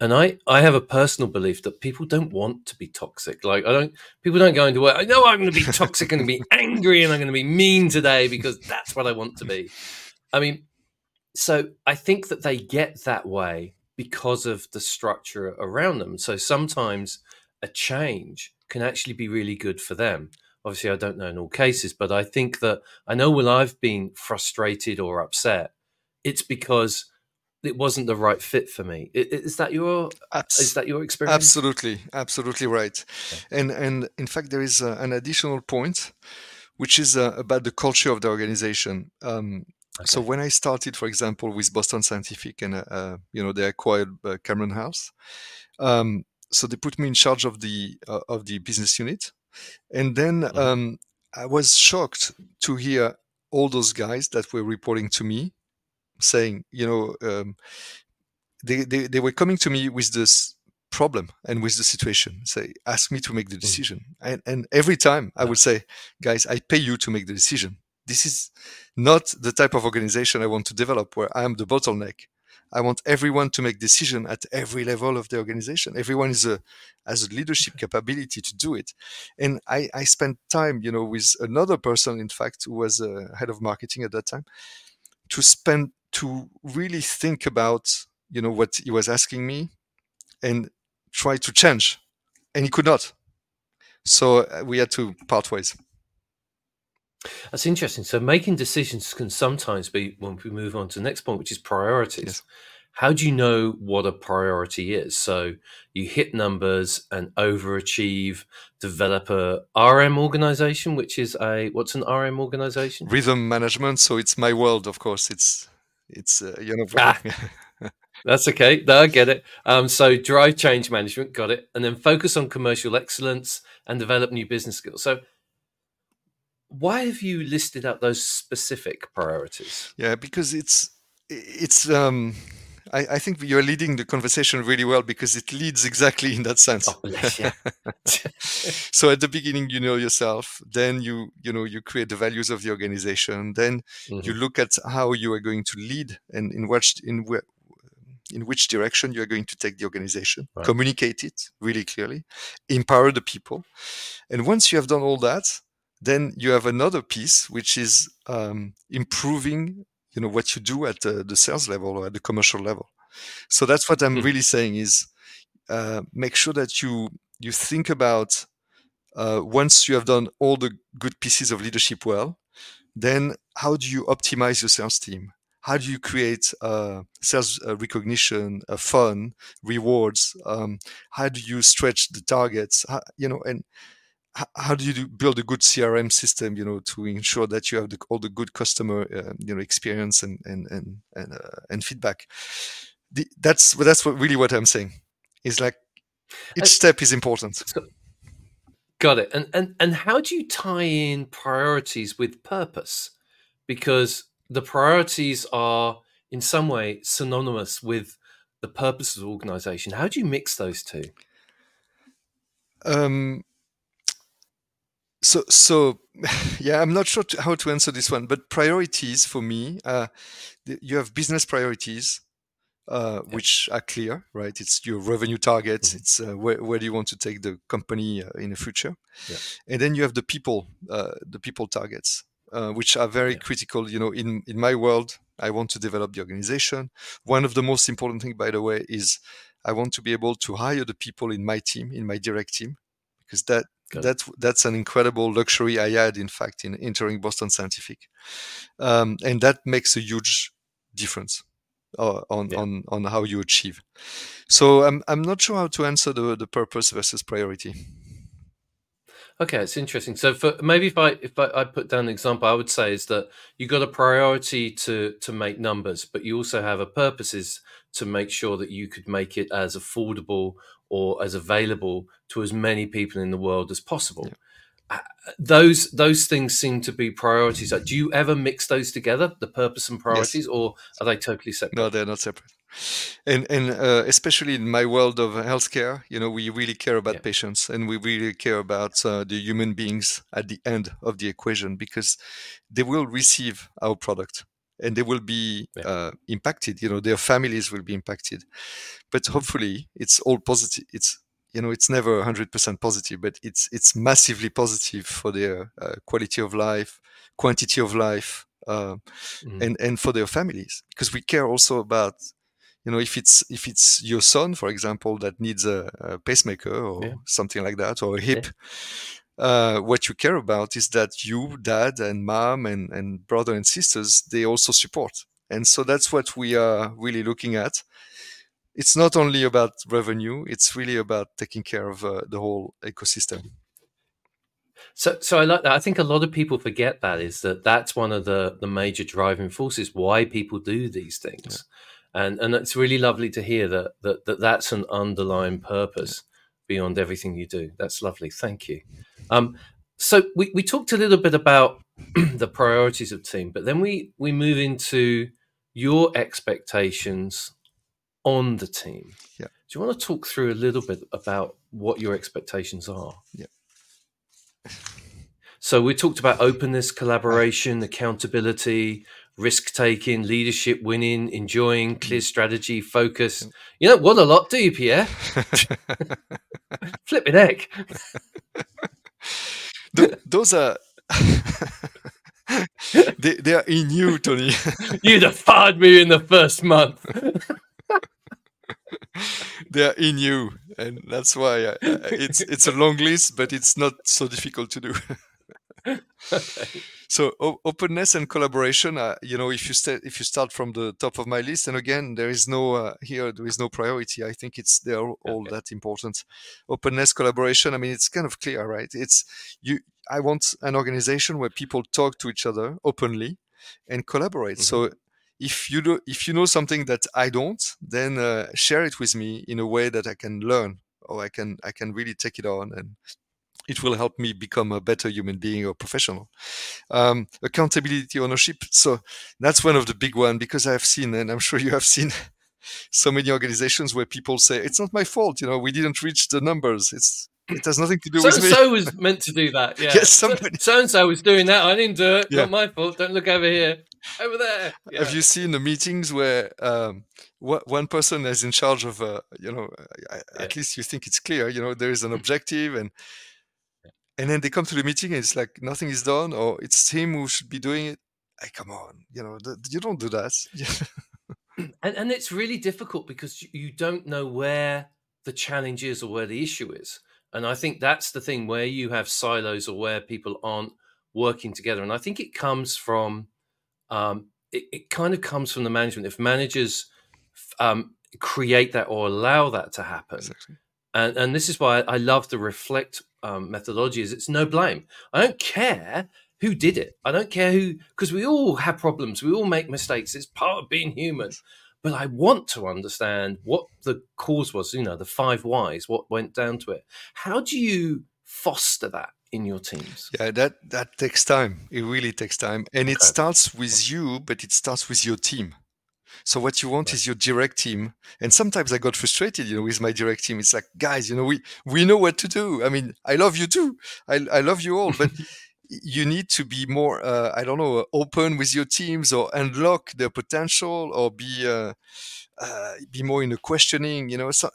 and I, I have a personal belief that people don't want to be toxic. Like I don't, people don't go into work. I know I'm going to be toxic and be <laughs> angry and I'm going to be mean today because that's what I want to be. I mean, so I think that they get that way because of the structure around them. So sometimes a change can actually be really good for them. Obviously, I don't know in all cases, but I think that I know when I've been frustrated or upset, it's because it wasn't the right fit for me. Is that your Abs- is that your experience? Absolutely, absolutely right. Okay. And and in fact, there is uh, an additional point, which is uh, about the culture of the organization. Um, okay. So when I started, for example, with Boston Scientific, and uh, uh you know they acquired uh, Cameron Health, um, so they put me in charge of the uh, of the business unit, and then mm-hmm. um, I was shocked to hear all those guys that were reporting to me saying, you know, um, they, they, they were coming to me with this problem and with the situation say ask me to make the mm. decision. Mm. and, and every time i would say guys i pay you to make the decision. This is not the type of organization i want to develop where i am the bottleneck. I want everyone to make decision at every level of the organization. Everyone is a has a leadership capability to do it. And i i spent time you know with another person in fact who was a head of marketing at that time to spend to really think about you know what he was asking me and try to change and he could not. So uh, we had to part ways. That's interesting. So making decisions can sometimes be when we move on to the next point which is priorities. Yes. how do you know what a priority is? So you hit numbers and overachieve develop a rm organization which is a what's an rm organization? Rhythm management. So it's my world of course. It's it's uh, you know. Ah, <laughs> that's okay. No, I get it. Um, so drive change management, got it, and then focus on commercial excellence and develop new business skills. So why have you listed out those specific priorities? Yeah, because it's it's um, I, I, think you're leading the conversation really well because it leads exactly in that sense. Oh, bless you. <laughs> so at the beginning, you know yourself. Then you you know you create the values of the organization. Then mm-hmm. you look at how you are going to lead and in which in where in which direction you are going to take the organization. Right. Communicate it really clearly. Empower the people. And once you have done all that, then you have another piece which is um, improving you know what you do at uh, the sales level or at the commercial level. So that's what i'm mm-hmm. really saying is uh, make sure that you you think about uh, once you have done all the good pieces of leadership well then how do you optimize your sales team? How do you create uh, sales uh, recognition uh, fun rewards? Um, how do you stretch the targets? How, you know and how do you do, build a good CRM system, you know, to ensure that you have the, all the good customer, uh, you know, experience and and and and, uh, and feedback? The, that's that's what really what I'm saying. Is like each step is important. So, got it. And and and how do you tie in priorities with purpose? Because the priorities are in some way synonymous with the purpose of the organization. How do you mix those two? Um, so, so <laughs> yeah, I'm not sure to, how to answer this one, but priorities for me, uh, you have business priorities, uh, yeah. which are clear, right? It's your revenue targets. Mm-hmm. It's uh, where, where do you want to take the company uh, in the future, yeah. and then you have the people, uh, the people targets, uh, which are very yeah. critical. You know, in in my world, I want to develop the organization. One of the most important thing, by the way, is I want to be able to hire the people in my team, in my direct team, because that that's that's an incredible luxury I had, in fact, in entering Boston Scientific, um, and that makes a huge difference uh, on yeah. on on how you achieve. So I'm I'm not sure how to answer the the purpose versus priority. Okay, it's interesting. So for maybe if I if I, I, put down an example, I would say is that you got a priority to to make numbers, but you also have a purpose is to make sure that you could make it as affordable or as available to as many people in the world as possible. Yeah. Those those things seem to be priorities. Do you ever mix those together, the purpose and priorities, yes. or are they totally separate? No, they're not separate. And and uh, especially in my world of healthcare, you know, we really care about yeah. patients, and we really care about uh, the human beings at the end of the equation because they will receive our product and they will be yeah. uh, impacted you know their families will be impacted but hopefully it's all positive it's you know it's never 100% positive but it's it's massively positive for their uh, quality of life quantity of life uh, mm. and and for their families because we care also about you know if it's if it's your son for example that needs a, a pacemaker or yeah. something like that or a hip yeah uh, what you care about is that you, dad, and mom, and, and brother and sisters, they also support. And so that's what we are really looking at. It's not only about revenue; it's really about taking care of uh, the whole ecosystem. So, so I like that. I think a lot of people forget that is that that's one of the the major driving forces why people do these things, yeah. and and it's really lovely to hear that that, that that's an underlying purpose yeah. beyond everything you do. That's lovely. Thank you. Um, so we, we talked a little bit about <clears throat> the priorities of team, but then we we move into your expectations on the team. Yeah. Do you want to talk through a little bit about what your expectations are? Yeah. So we talked about openness, collaboration, accountability, risk taking, leadership, winning, enjoying, mm. clear strategy, focus. You know what a lot, do you, Pierre? <laughs> Flipping heck. <laughs> those are <laughs> they, they are in you, Tony. You'd have fired me in the first month. <laughs> they are in you, and that's why I, it's it's a long list, but it's not so difficult to do. okay <laughs> so o- openness and collaboration uh, you know if you start if you start from the top of my list and again there is no uh, here there is no priority i think it's they're all okay. that important openness collaboration i mean it's kind of clear right it's you i want an organization where people talk to each other openly and collaborate mm-hmm. so if you do if you know something that i don't then uh, share it with me in a way that i can learn or i can i can really take it on and it will help me become a better human being or professional. Um, accountability, ownership. So that's one of the big one because I've seen, and I'm sure you have seen, <laughs> so many organizations where people say it's not my fault. You know, we didn't reach the numbers. It's it has nothing to do so, with me. So was meant to do that. Yeah. <laughs> yes, somebody. So and so was doing that. I didn't do it. Yeah. Not my fault. Don't look over here. <laughs> Over there. Yeah. Have you seen the meetings where um, one person is in charge of, uh, you know, at least you think it's clear, you know, there is an objective and and then they come to the meeting and it's like nothing is done or it's him who should be doing it. Hey, come on, you know, you don't do that. <laughs> <clears throat> and, and it's really difficult because you don't know where the challenge is or where the issue is. And I think that's the thing where you have silos or where people aren't working together. And I think it comes from, um, it, it kind of comes from the management. If managers um, create that or allow that to happen, exactly. and, and this is why I love the reflect um, methodology, is it's no blame. I don't care who did it. I don't care who, because we all have problems. We all make mistakes. It's part of being human but I want to understand what the cause was, you know, the five whys, what went down to it. How do you foster that in your teams? Yeah, that that takes time. It really takes time. And okay. it starts with you, but it starts with your team. So what you want right. is your direct team. And sometimes I got frustrated, you know, with my direct team. It's like, guys, you know, we we know what to do. I mean, I love you too. I I love you all, but <laughs> you need to be more uh, i don't know open with your teams or unlock their potential or be uh, uh, be more in a questioning you know so,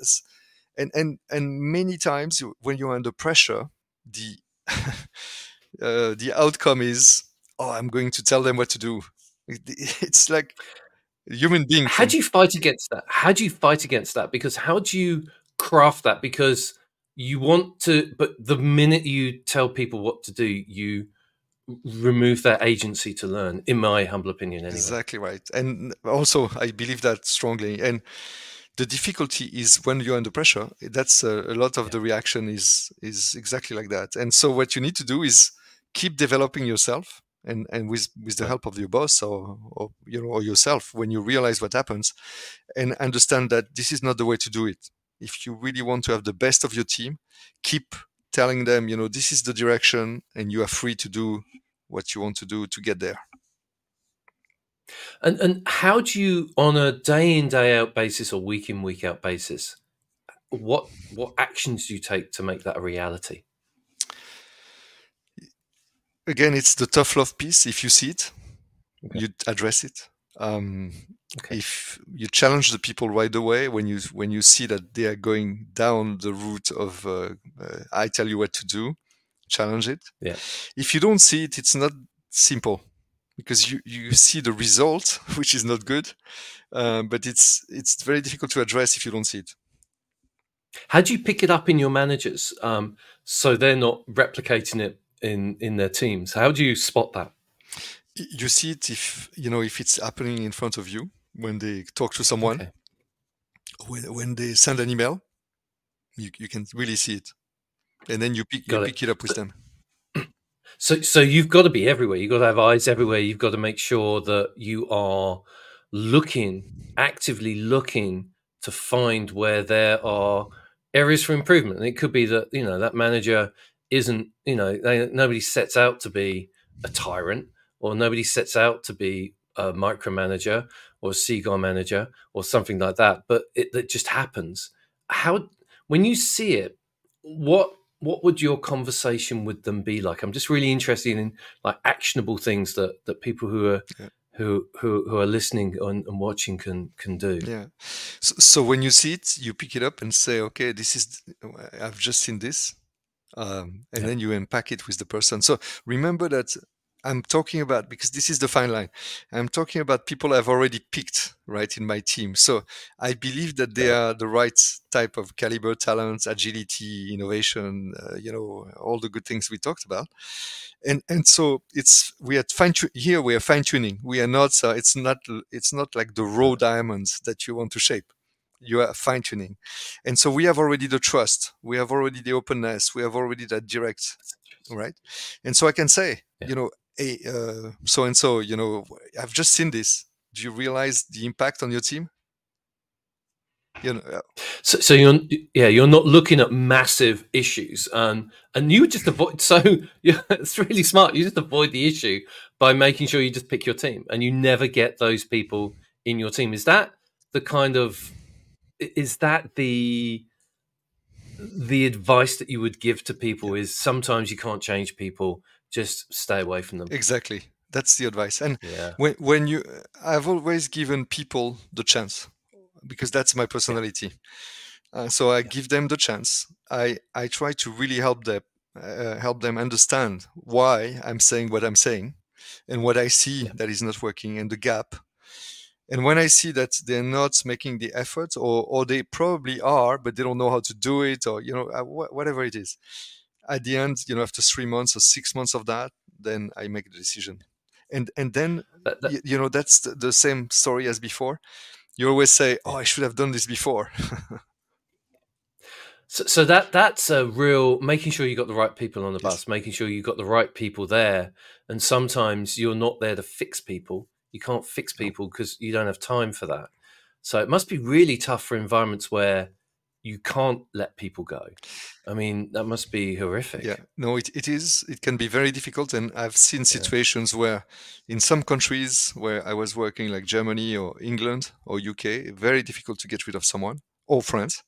and and and many times when you're under pressure the <laughs> uh, the outcome is oh i'm going to tell them what to do. <laughs> It's like human being how do you fight against that? How do you fight against that? Because how do you craft that? Because you want to but the minute you tell people what to do you remove their agency to learn in my humble opinion anyway. exactly right. And also i believe that strongly. And the difficulty is when you're under pressure that's a, a lot of yeah. the reaction is is exactly like that and so what you need to do is keep developing yourself and and with with the help of your boss or or you know or yourself when you realize what happens and understand that this is not the way to do it if you really want to have the best of your team, keep telling them, you know, this is the direction and you are free to do what you want to do to get there. And and how do you on a day in day out basis or week in week out basis what what actions do you take to make that a reality? Again, it's the tough love piece. If you see it, okay. you address it. Um, Okay. If you challenge the people right away when you when you see that they are going down the route of uh, uh, I tell you what to do, challenge it. Yeah. If you don't see it, it's not simple because you you see the result, <laughs> which is not good, uh, but it's it's very difficult to address if you don't see it. How do you pick it up in your managers um, so they're not replicating it in in their teams? How do you spot that? You see it if you know if it's happening in front of you when they talk to someone, okay. when, when they send an email, you, you can really see it. And then you pick, you it. pick it up with them. So, so you've got to be everywhere. You've got to have eyes everywhere. You've got to make sure that you are looking, actively looking to find where there are areas for improvement. And it could be that, you know, that manager isn't, you know, they, nobody sets out to be a tyrant or nobody sets out to be a micromanager or a CGAR manager or something like that, but it, it just happens. How when you see it, what what would your conversation with them be like? I'm just really interested in like actionable things that that people who are yeah. who, who who are listening and, and, watching can can do. Yeah. So, so, when you see it, you pick it up and say, okay, this is I've just seen this, um, and yeah. then you unpack it with the person. So remember that I'm talking about because this is the fine line. I'm talking about people I've already picked right in my team. So I believe that they are the right type of caliber, talents, agility, innovation. Uh, you know, all the good things we talked about. And and so it's we are fine tu- here. We are fine tuning. We are not. Uh, it's not. It's not like the raw diamonds that you want to shape you are fine tuning. And so we have already the trust, we have already the openness, we have already that direct, right? And so I can say, yeah. you know, hey, so and so, you know, I've just seen this. Do you realize the impact on your team? you know uh, so, so you're yeah you're not looking at massive issues and and you just avoid <laughs> so yeah it's really smart you just avoid the issue by making sure you just pick your team and you never get those people in your team is that the kind of is that the the advice that you would give to people is sometimes you can't change people just stay away from them. Exactly. That's the advice. And yeah. when when you i've always given people the chance because that's my personality. Uh, so i give them the chance. I i try to really help them uh, help them understand why i'm saying what i'm saying and what i see yeah. that is not working and the gap. And when i see that they're not making the effort or or they probably are but they don't know how to do it or you know uh, whatever it is at the end you know after three months or six months of that then i make the decision. And and then that, that, you, you, know that's the, the, same story as before. You always say oh i should have done this before. <laughs> So, so that that's a real making sure you got the right people on the bus yes. making sure you got the right people there. And sometimes you're not there to fix people. You can't fix people because you don't have time for that. So it must be really tough for environments where you can't let people go. I mean, that must be horrific. Yeah, no, it, it is. It can be very difficult. And I've seen situations yeah. where in some countries where I was working, like Germany or England or UK, very difficult to get rid of someone or friends.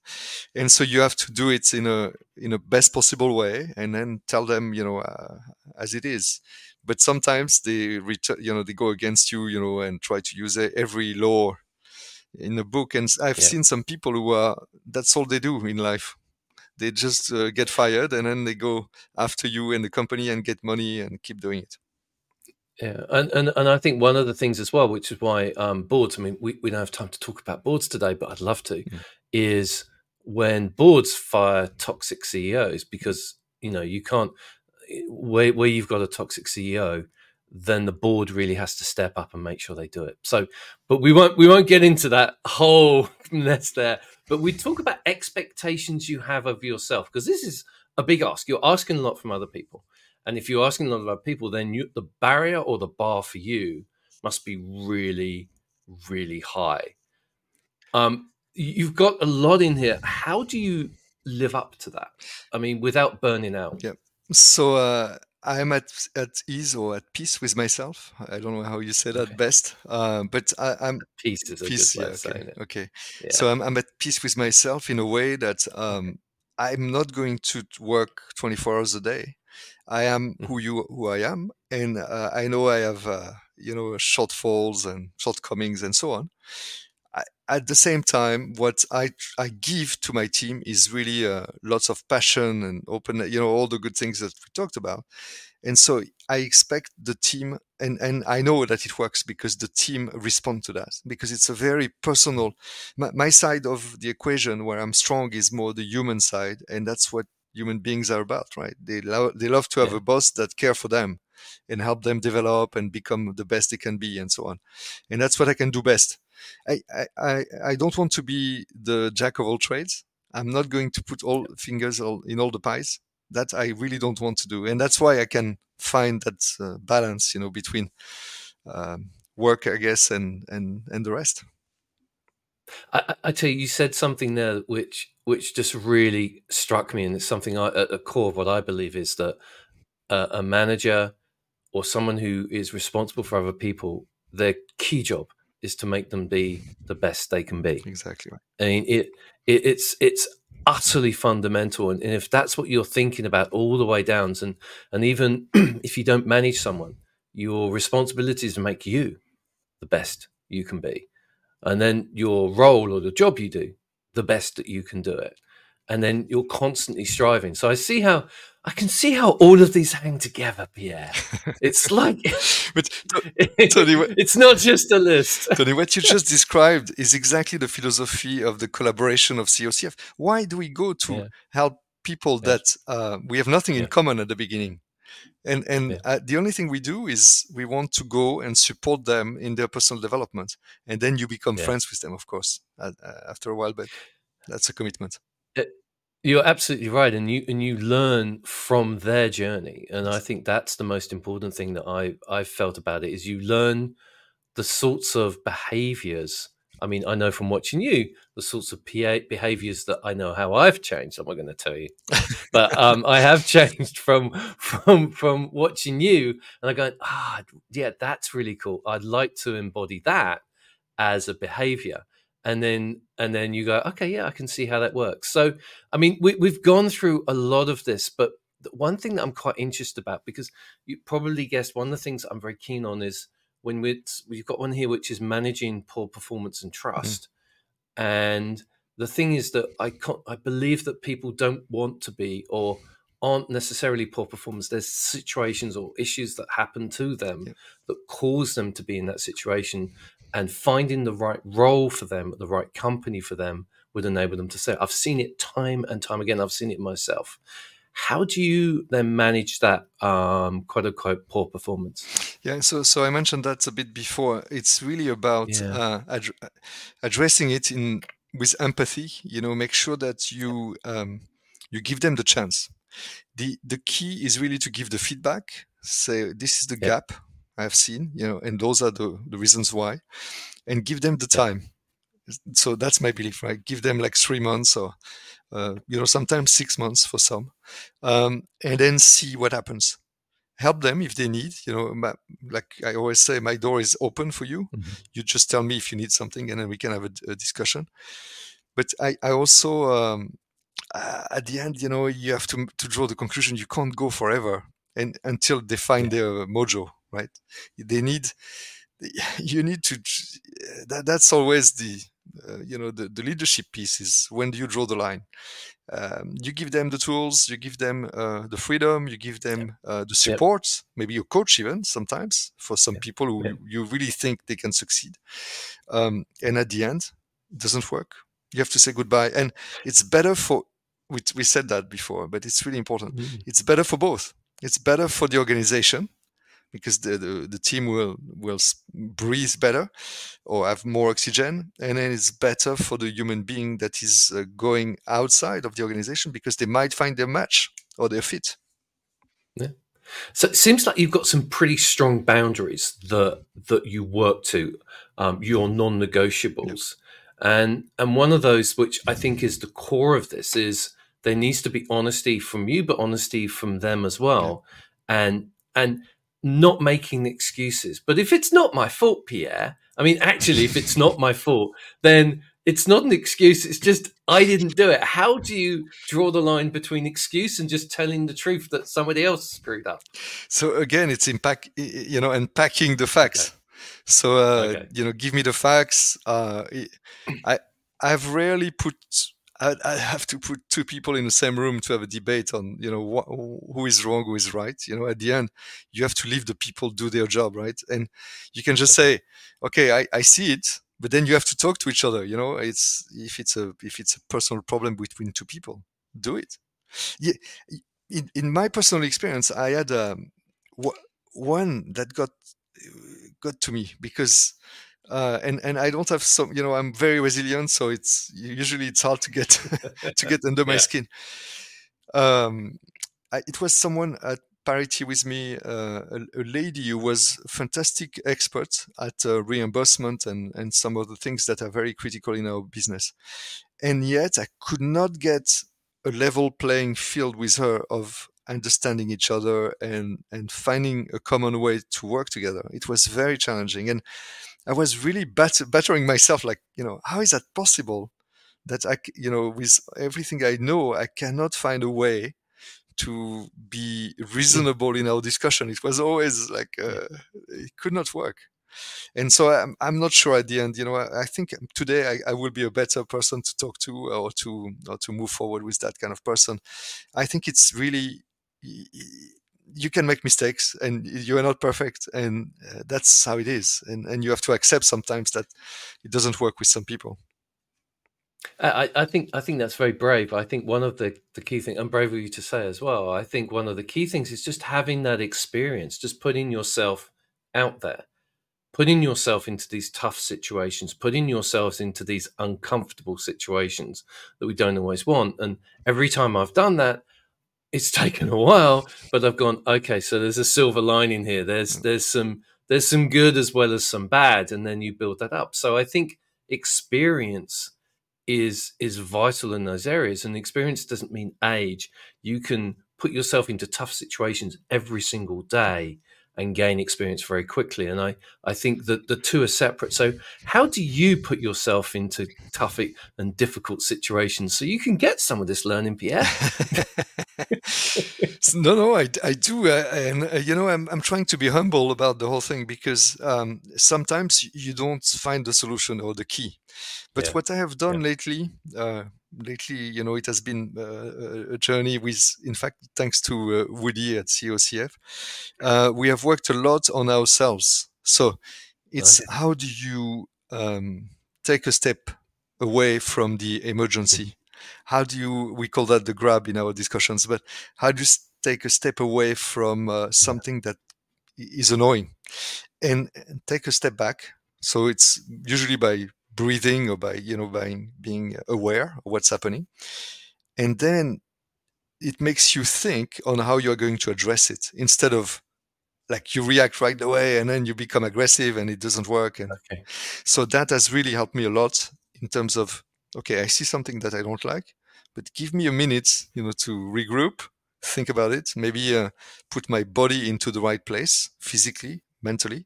And so you have to do it in a in a best possible way and then tell them, you know, uh, as it is. But sometimes they return, you know, they go against you, you know, and try to use every law in a book and i've yeah. seen some people who are that's all they do in life they just uh, get fired and then they go after you and the company and get money and keep doing it yeah and and, and i think one of the things as well which is why um, boards i mean we, we don't have time to talk about boards today but i'd love to mm. is when boards fire toxic ceos because you know you can't where, where you've got a toxic ceo then the board really has to step up and make sure they do it. So, but we won't we won't get into that whole <laughs> mess there. But we talk about expectations you have of yourself because this is a big ask. You're asking a lot from other people, and if you're asking a lot of other people, then you, the barrier or the bar for you must be really, really high. Um, you've got a lot in here. How do you live up to that? I mean, without burning out. Yeah. So uh, I'm at at ease or at peace with myself. I don't know how you say that okay. best, uh, but I, am peace is a peace, yeah, it. Okay, yeah. so I'm, I'm at peace with myself in a way that um, I'm not going to work 24 hours a day. I am mm-hmm. who you who I am, and uh, I know I have uh, you know shortfalls and shortcomings and so on at the same time, what I I give to my team is really uh, lots of passion and open, you know, all the good things that we talked about. And so I expect the team, and, and I know that it works because the team respond to that because it's a very personal. My, my side of the equation where I'm strong is more the human side, and that's what human beings are about, right? They love they love to have yeah. a boss that care for them and help them develop and become the best they can be, and so on. And that's what I can do best I, I, I don't want to be the jack of all trades. I'm not going to put all fingers all, in all the pies. That I really don't want to do, and that's why I can find that uh, balance, you know, between um, work, I guess, and and and the rest. I, I tell you, you said something there which which just really struck me, and it's something I, at the core of what I believe is that uh, a manager or someone who is responsible for other people, their key job is to make them be the best they can be. Exactly. Right. I mean, it, it it's it's utterly fundamental, and, and, if that's what you're thinking about all the way down, and and even <clears throat> if you don't manage someone, your responsibility is to make you the best you can be, and then your role or the job you do the best that you can do it, and then you're constantly striving. So I see how I can see how all of these hang together, Pierre. <laughs> It's like, but Tony, <laughs> it's not just a list. Tony, what you just described is exactly the philosophy of the collaboration of COCF. Why do we go to yeah. help people yeah. that uh, we have nothing yeah. in common at the beginning? And and uh, the only thing we do is we want to go and support them in their personal development, and then you become friends with them, of course, uh, after a while. But that's a commitment. You're absolutely right, and you and you learn from their journey, and I think that's the most important thing that I I've felt about it is you learn the sorts of behaviors I mean, I know from watching you the sorts of behaviors that I know how I've changed. I'm not going to tell you, but um, I have <laughs> changed from from from watching you, and I go, ah, yeah, that's really cool. I'd like to embody that as a behavior, and then and then you go, okay, yeah, I can see how that works. So, I mean, we, we've gone through a lot of this, but one thing that I'm quite interested about because you probably guessed one of the things I'm very keen on is when we we've got one here which is managing poor performance and mm-hmm. trust, mm. and the thing is that I I believe that people don't want to be or aren't necessarily poor performers. There's situations or issues that happen to them yeah. that cause them to be in that situation, and finding the right role for them, the right company for them, would enable them to say. I've seen it time and time again. I've seen it myself. How do you then manage that um, quote unquote poor performance? Yeah, so so I mentioned that a bit before. It's really about yeah. uh, ad- addressing it in with empathy. You know, make sure that you um, you give them the chance. the The key is really to give the feedback. Say this is the yeah. gap I've seen. You know, and those are the the reasons why, and give them the time. So that's my belief, right? Give them like three months or uh, you know, sometimes six months for some, um, and then see what happens. Help them if they need. You know, my, like I always say, my door is open for you. Mm-hmm. You just tell me if you need something, and then we can have a, a discussion. But I, I also, um, uh, at the end, you know, you have to to draw the conclusion. You can't go forever, and until they find yeah. their mojo, right? They need <laughs> you need to that, that's always the uh, you know the, the leadership piece is when do you draw the line um, you give them the tools you give them uh, the freedom you give them uh, the support yep. maybe you coach even sometimes for some people who yep. you really think they can succeed um, and at the end it doesn't work you have to say goodbye and it's better for we, we said that before but it's really important mm-hmm. it's better for both it's better for the organization because the, the, the, team will will breathe better or have more oxygen and then it's better for the human being that is uh, going outside of the organization because they might find their match or their fit yeah so it seems like you've got some pretty strong boundaries that that you work to um, your non-negotiables yeah. and and one of those which i think is the core of this is there needs to be honesty from you but honesty from them as well yeah. and and not making excuses. But if it's not my fault, Pierre, I mean, actually, if it's not my fault, then it's not an excuse. It's just I didn't do it. How do you draw the line between excuse and just telling the truth that somebody else screwed up? So again, it's impact, you know, unpacking the facts. Okay. So uh, okay. you know, give me the facts. Uh, I I've rarely put I, I have to put two people in the same room to have a debate on, you know, wh- who is wrong, who is right. You know, at the end, you have to leave the people do their job, right? And you can just say, okay, I, I see it, but then you have to talk to each other. You know, it's if it's a if it's a personal problem between two people, do it. Yeah, in in my personal experience, I had um, one that got got to me because uh, and and I don't have some, you know, I'm very resilient, so it's usually it's hard to get <laughs> to get under <laughs> my yeah. skin. Um, I, it was someone at parity with me, uh, a, a, lady who was a fantastic expert at uh, reimbursement and and some of the things that are very critical in our business, and yet I could not get a level playing field with her of understanding each other and and finding a common way to work together. It was very challenging and I was really bat- battering myself, like, you know, how is that possible? That I, you know, with everything I know, I cannot find a way to be reasonable in our discussion. It was always like uh, it could not work, and so I'm I'm not sure at the end. You know, I, I think today I, I, will be a better person to talk to or to or to move forward with that kind of person. I think it's really you can make mistakes and you are not perfect and uh, that's how it is and, and you have to accept sometimes that it doesn't work with some people I, I think I think that's very brave. I think one of the, the key things, and brave of you to say as well. I think one of the key things is just having that experience, just putting yourself out there, putting yourself into these tough situations, putting yourselves into these uncomfortable situations that we don't always want. And every time I've done that, it's <laughs> taken a while, but I've gone, okay, so there's a silver lining here. There's mm. there's some there's some good as well as some bad, and then you build that up. So I think experience is is vital in those areas and experience doesn't mean age you can put yourself into tough situations every single day and gain experience very quickly. And I, I think that the two are separate. So, how do you put yourself into tough and difficult situations so you can get some of this learning, Pierre? <laughs> <laughs> no, no, I, I do. Uh, and, uh, you know, I'm, I'm trying to be humble about the whole thing because um, sometimes you don't find the solution or the key. But yeah. what I have done yeah. lately, uh, lately, you know, it has been uh, a journey with, in fact, thanks to uh, Woody at COCF, uh, we have worked a lot on ourselves. So it's okay. how do you um, take a step away from the emergency? How do you, we call that the grab in our discussions, but how do you take a step away from uh, something that is annoying and take a step back? So it's usually by breathing or by you know by being aware of what's happening and then it makes you think on how you're going to address it instead of like you react right away and then you become aggressive and it doesn't work and okay. so that has really helped me a lot in terms of okay i see something that i don't like but give me a minute you know to regroup think about it maybe uh, put my body into the right place physically mentally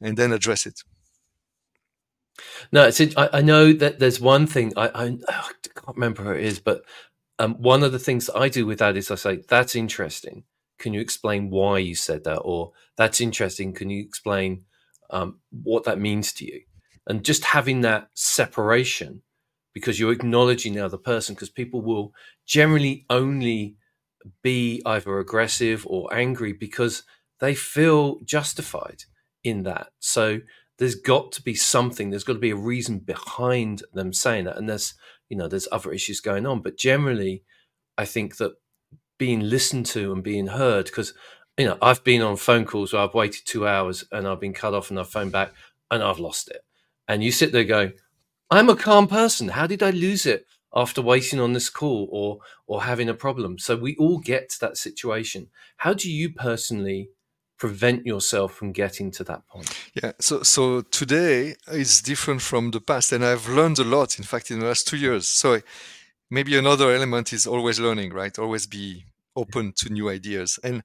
and then address it no, it's. I, I know that there's one thing I, I, <sighs> I can't remember who it is, but um, one of the things I do with that is I say that's interesting. Can you explain why you said that? Or that's interesting. Can you explain um, what that means to you? And just having that separation because you're acknowledging the other person. Because people will generally only be either aggressive or angry because they feel justified in that. So there's got to be something there's got to be a reason behind them saying that and there's you know there's other issues going on. But generally i think that being listened to and being heard because you know i've been on phone calls where i've waited two hours and i've been cut off and i've phoned back and i've lost it. And you sit there going i'm a calm person. How did i lose it after waiting on this call or or having a problem? So we all get to that situation. How do you personally prevent yourself from getting to that point? Yeah, so so today is different from the past, and I've learned a lot. In fact, in the last two years, so maybe another element is always learning, right? Always be open to new ideas, and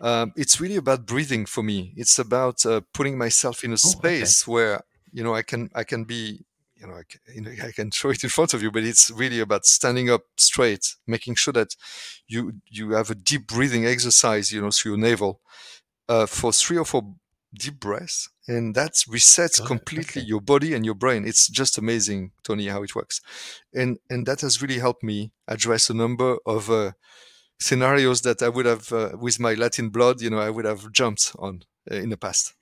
um, it's really about breathing for me. It's about uh, putting myself in a oh, space okay. where you know I can I can be you know, I can, you know, <laughs> I can show it in front of you, but it's really about standing up straight, making sure that you you have a deep breathing exercise, you know, through your navel, uh, for three or four deep breaths and that resets Got completely okay. your body and your brain. It's just amazing tony how it works. And and that has really helped me address a number of uh, scenarios that i would have uh, with my latin blood you know i would have jumped on uh, in the past.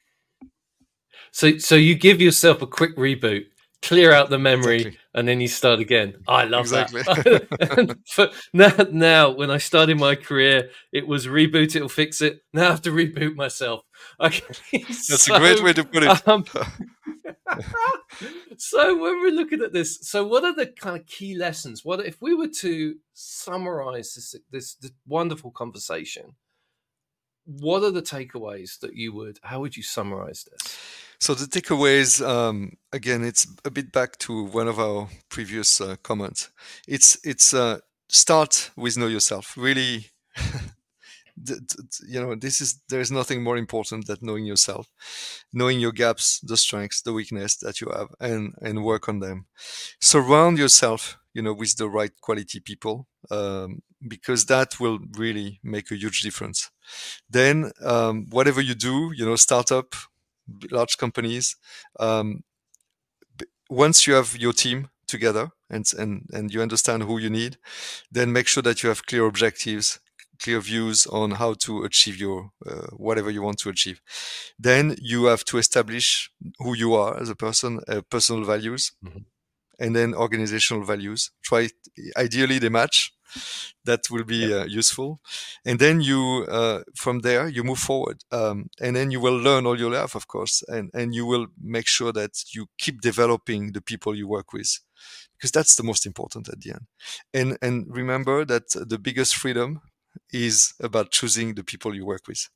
So so you give yourself a quick reboot clear out the memory exactly. and then you start again. I love exactly. <laughs> that. now, now, when I started my career, it was reboot, it'll fix it. Now I have to reboot myself. <laughs> Okay. That's so, a great way to put it. Um, <laughs> so when we're looking at this, so what are the kind of key lessons? What if we were to summarize this, this, this wonderful conversation? What are the takeaways that you would? How would you summarize this? So the takeaways, um, again, it's a bit back to one of our previous uh, comments. It's it's uh, start with know yourself. Really, <laughs> you know, this is there is nothing more important than knowing yourself, knowing your gaps, the strengths, the weakness that you have, and and work on them. Surround yourself, you know, with the right quality people, um, because that will really make a huge difference. Then, um, whatever you do, you know, startup large companies. Um, once you have your team together and, and, and you understand who you need, then make sure that you have clear objectives, clear views on how to achieve your uh, whatever you want to achieve. Then you have to establish who you are as a person, uh, personal values, mm-hmm. and then organizational values. Try ideally they match <laughs> that will be uh, useful. And then you uh, from there you move forward um, and then you will learn all your life of course and and you will make sure that you keep developing the people you work with because that's the most important at the end. And and remember that the biggest freedom is about choosing the people you work with.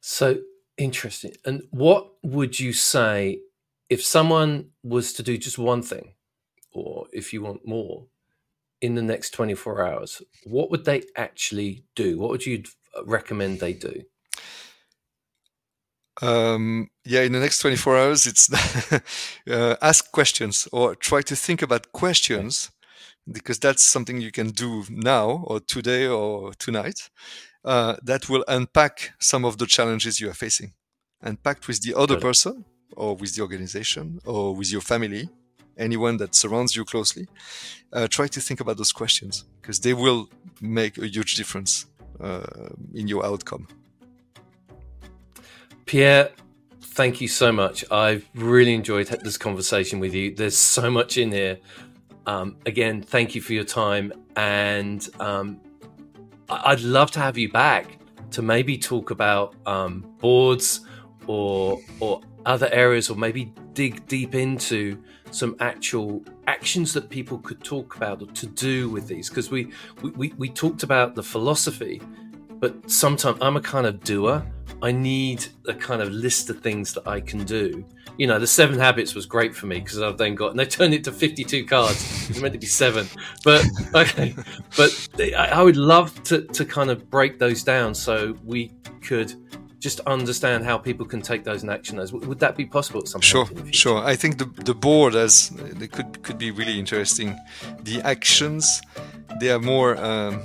So interesting. And what would you say if someone was to do just one thing, or if you want more, in the next 24 hours, what would they actually do? What would you recommend they do? Um, yeah, in the next 24 hours, it's <laughs> uh, ask questions or try to think about questions because that's something you can do now or today or tonight uh, that will unpack some of the challenges you are facing. Unpacked with the other person or with the organization or with your family, anyone that surrounds you closely. Uh, try to think about those questions because they will make a huge difference uh, in your outcome. Pierre, thank you so much. I've really enjoyed this conversation with you. There's so much in here. Um, again, thank you for your time. And um, I'd love to have you back to maybe talk about um, boards or or other areas, or maybe dig deep into some actual actions that people could talk about or to do with these. Because we, we we talked about the philosophy, but sometimes I'm a kind of doer. I need a kind of list of things that I can do. You know, the seven habits was great for me because I've then got, and they turned it to 52 cards. It's meant to be seven. But, <laughs> okay. But I would love to, to kind of break those down so we could just understand how people can take those in action. Would that be possible at some sure, point? Sure, sure. I think the, the board as it could could be really interesting. The actions, they are more um,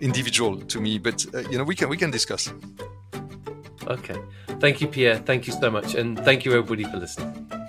individual to me, but uh, you know we can we can discuss. Okay. Thank you, Pierre. Thank you so much. And thank you, everybody, for listening.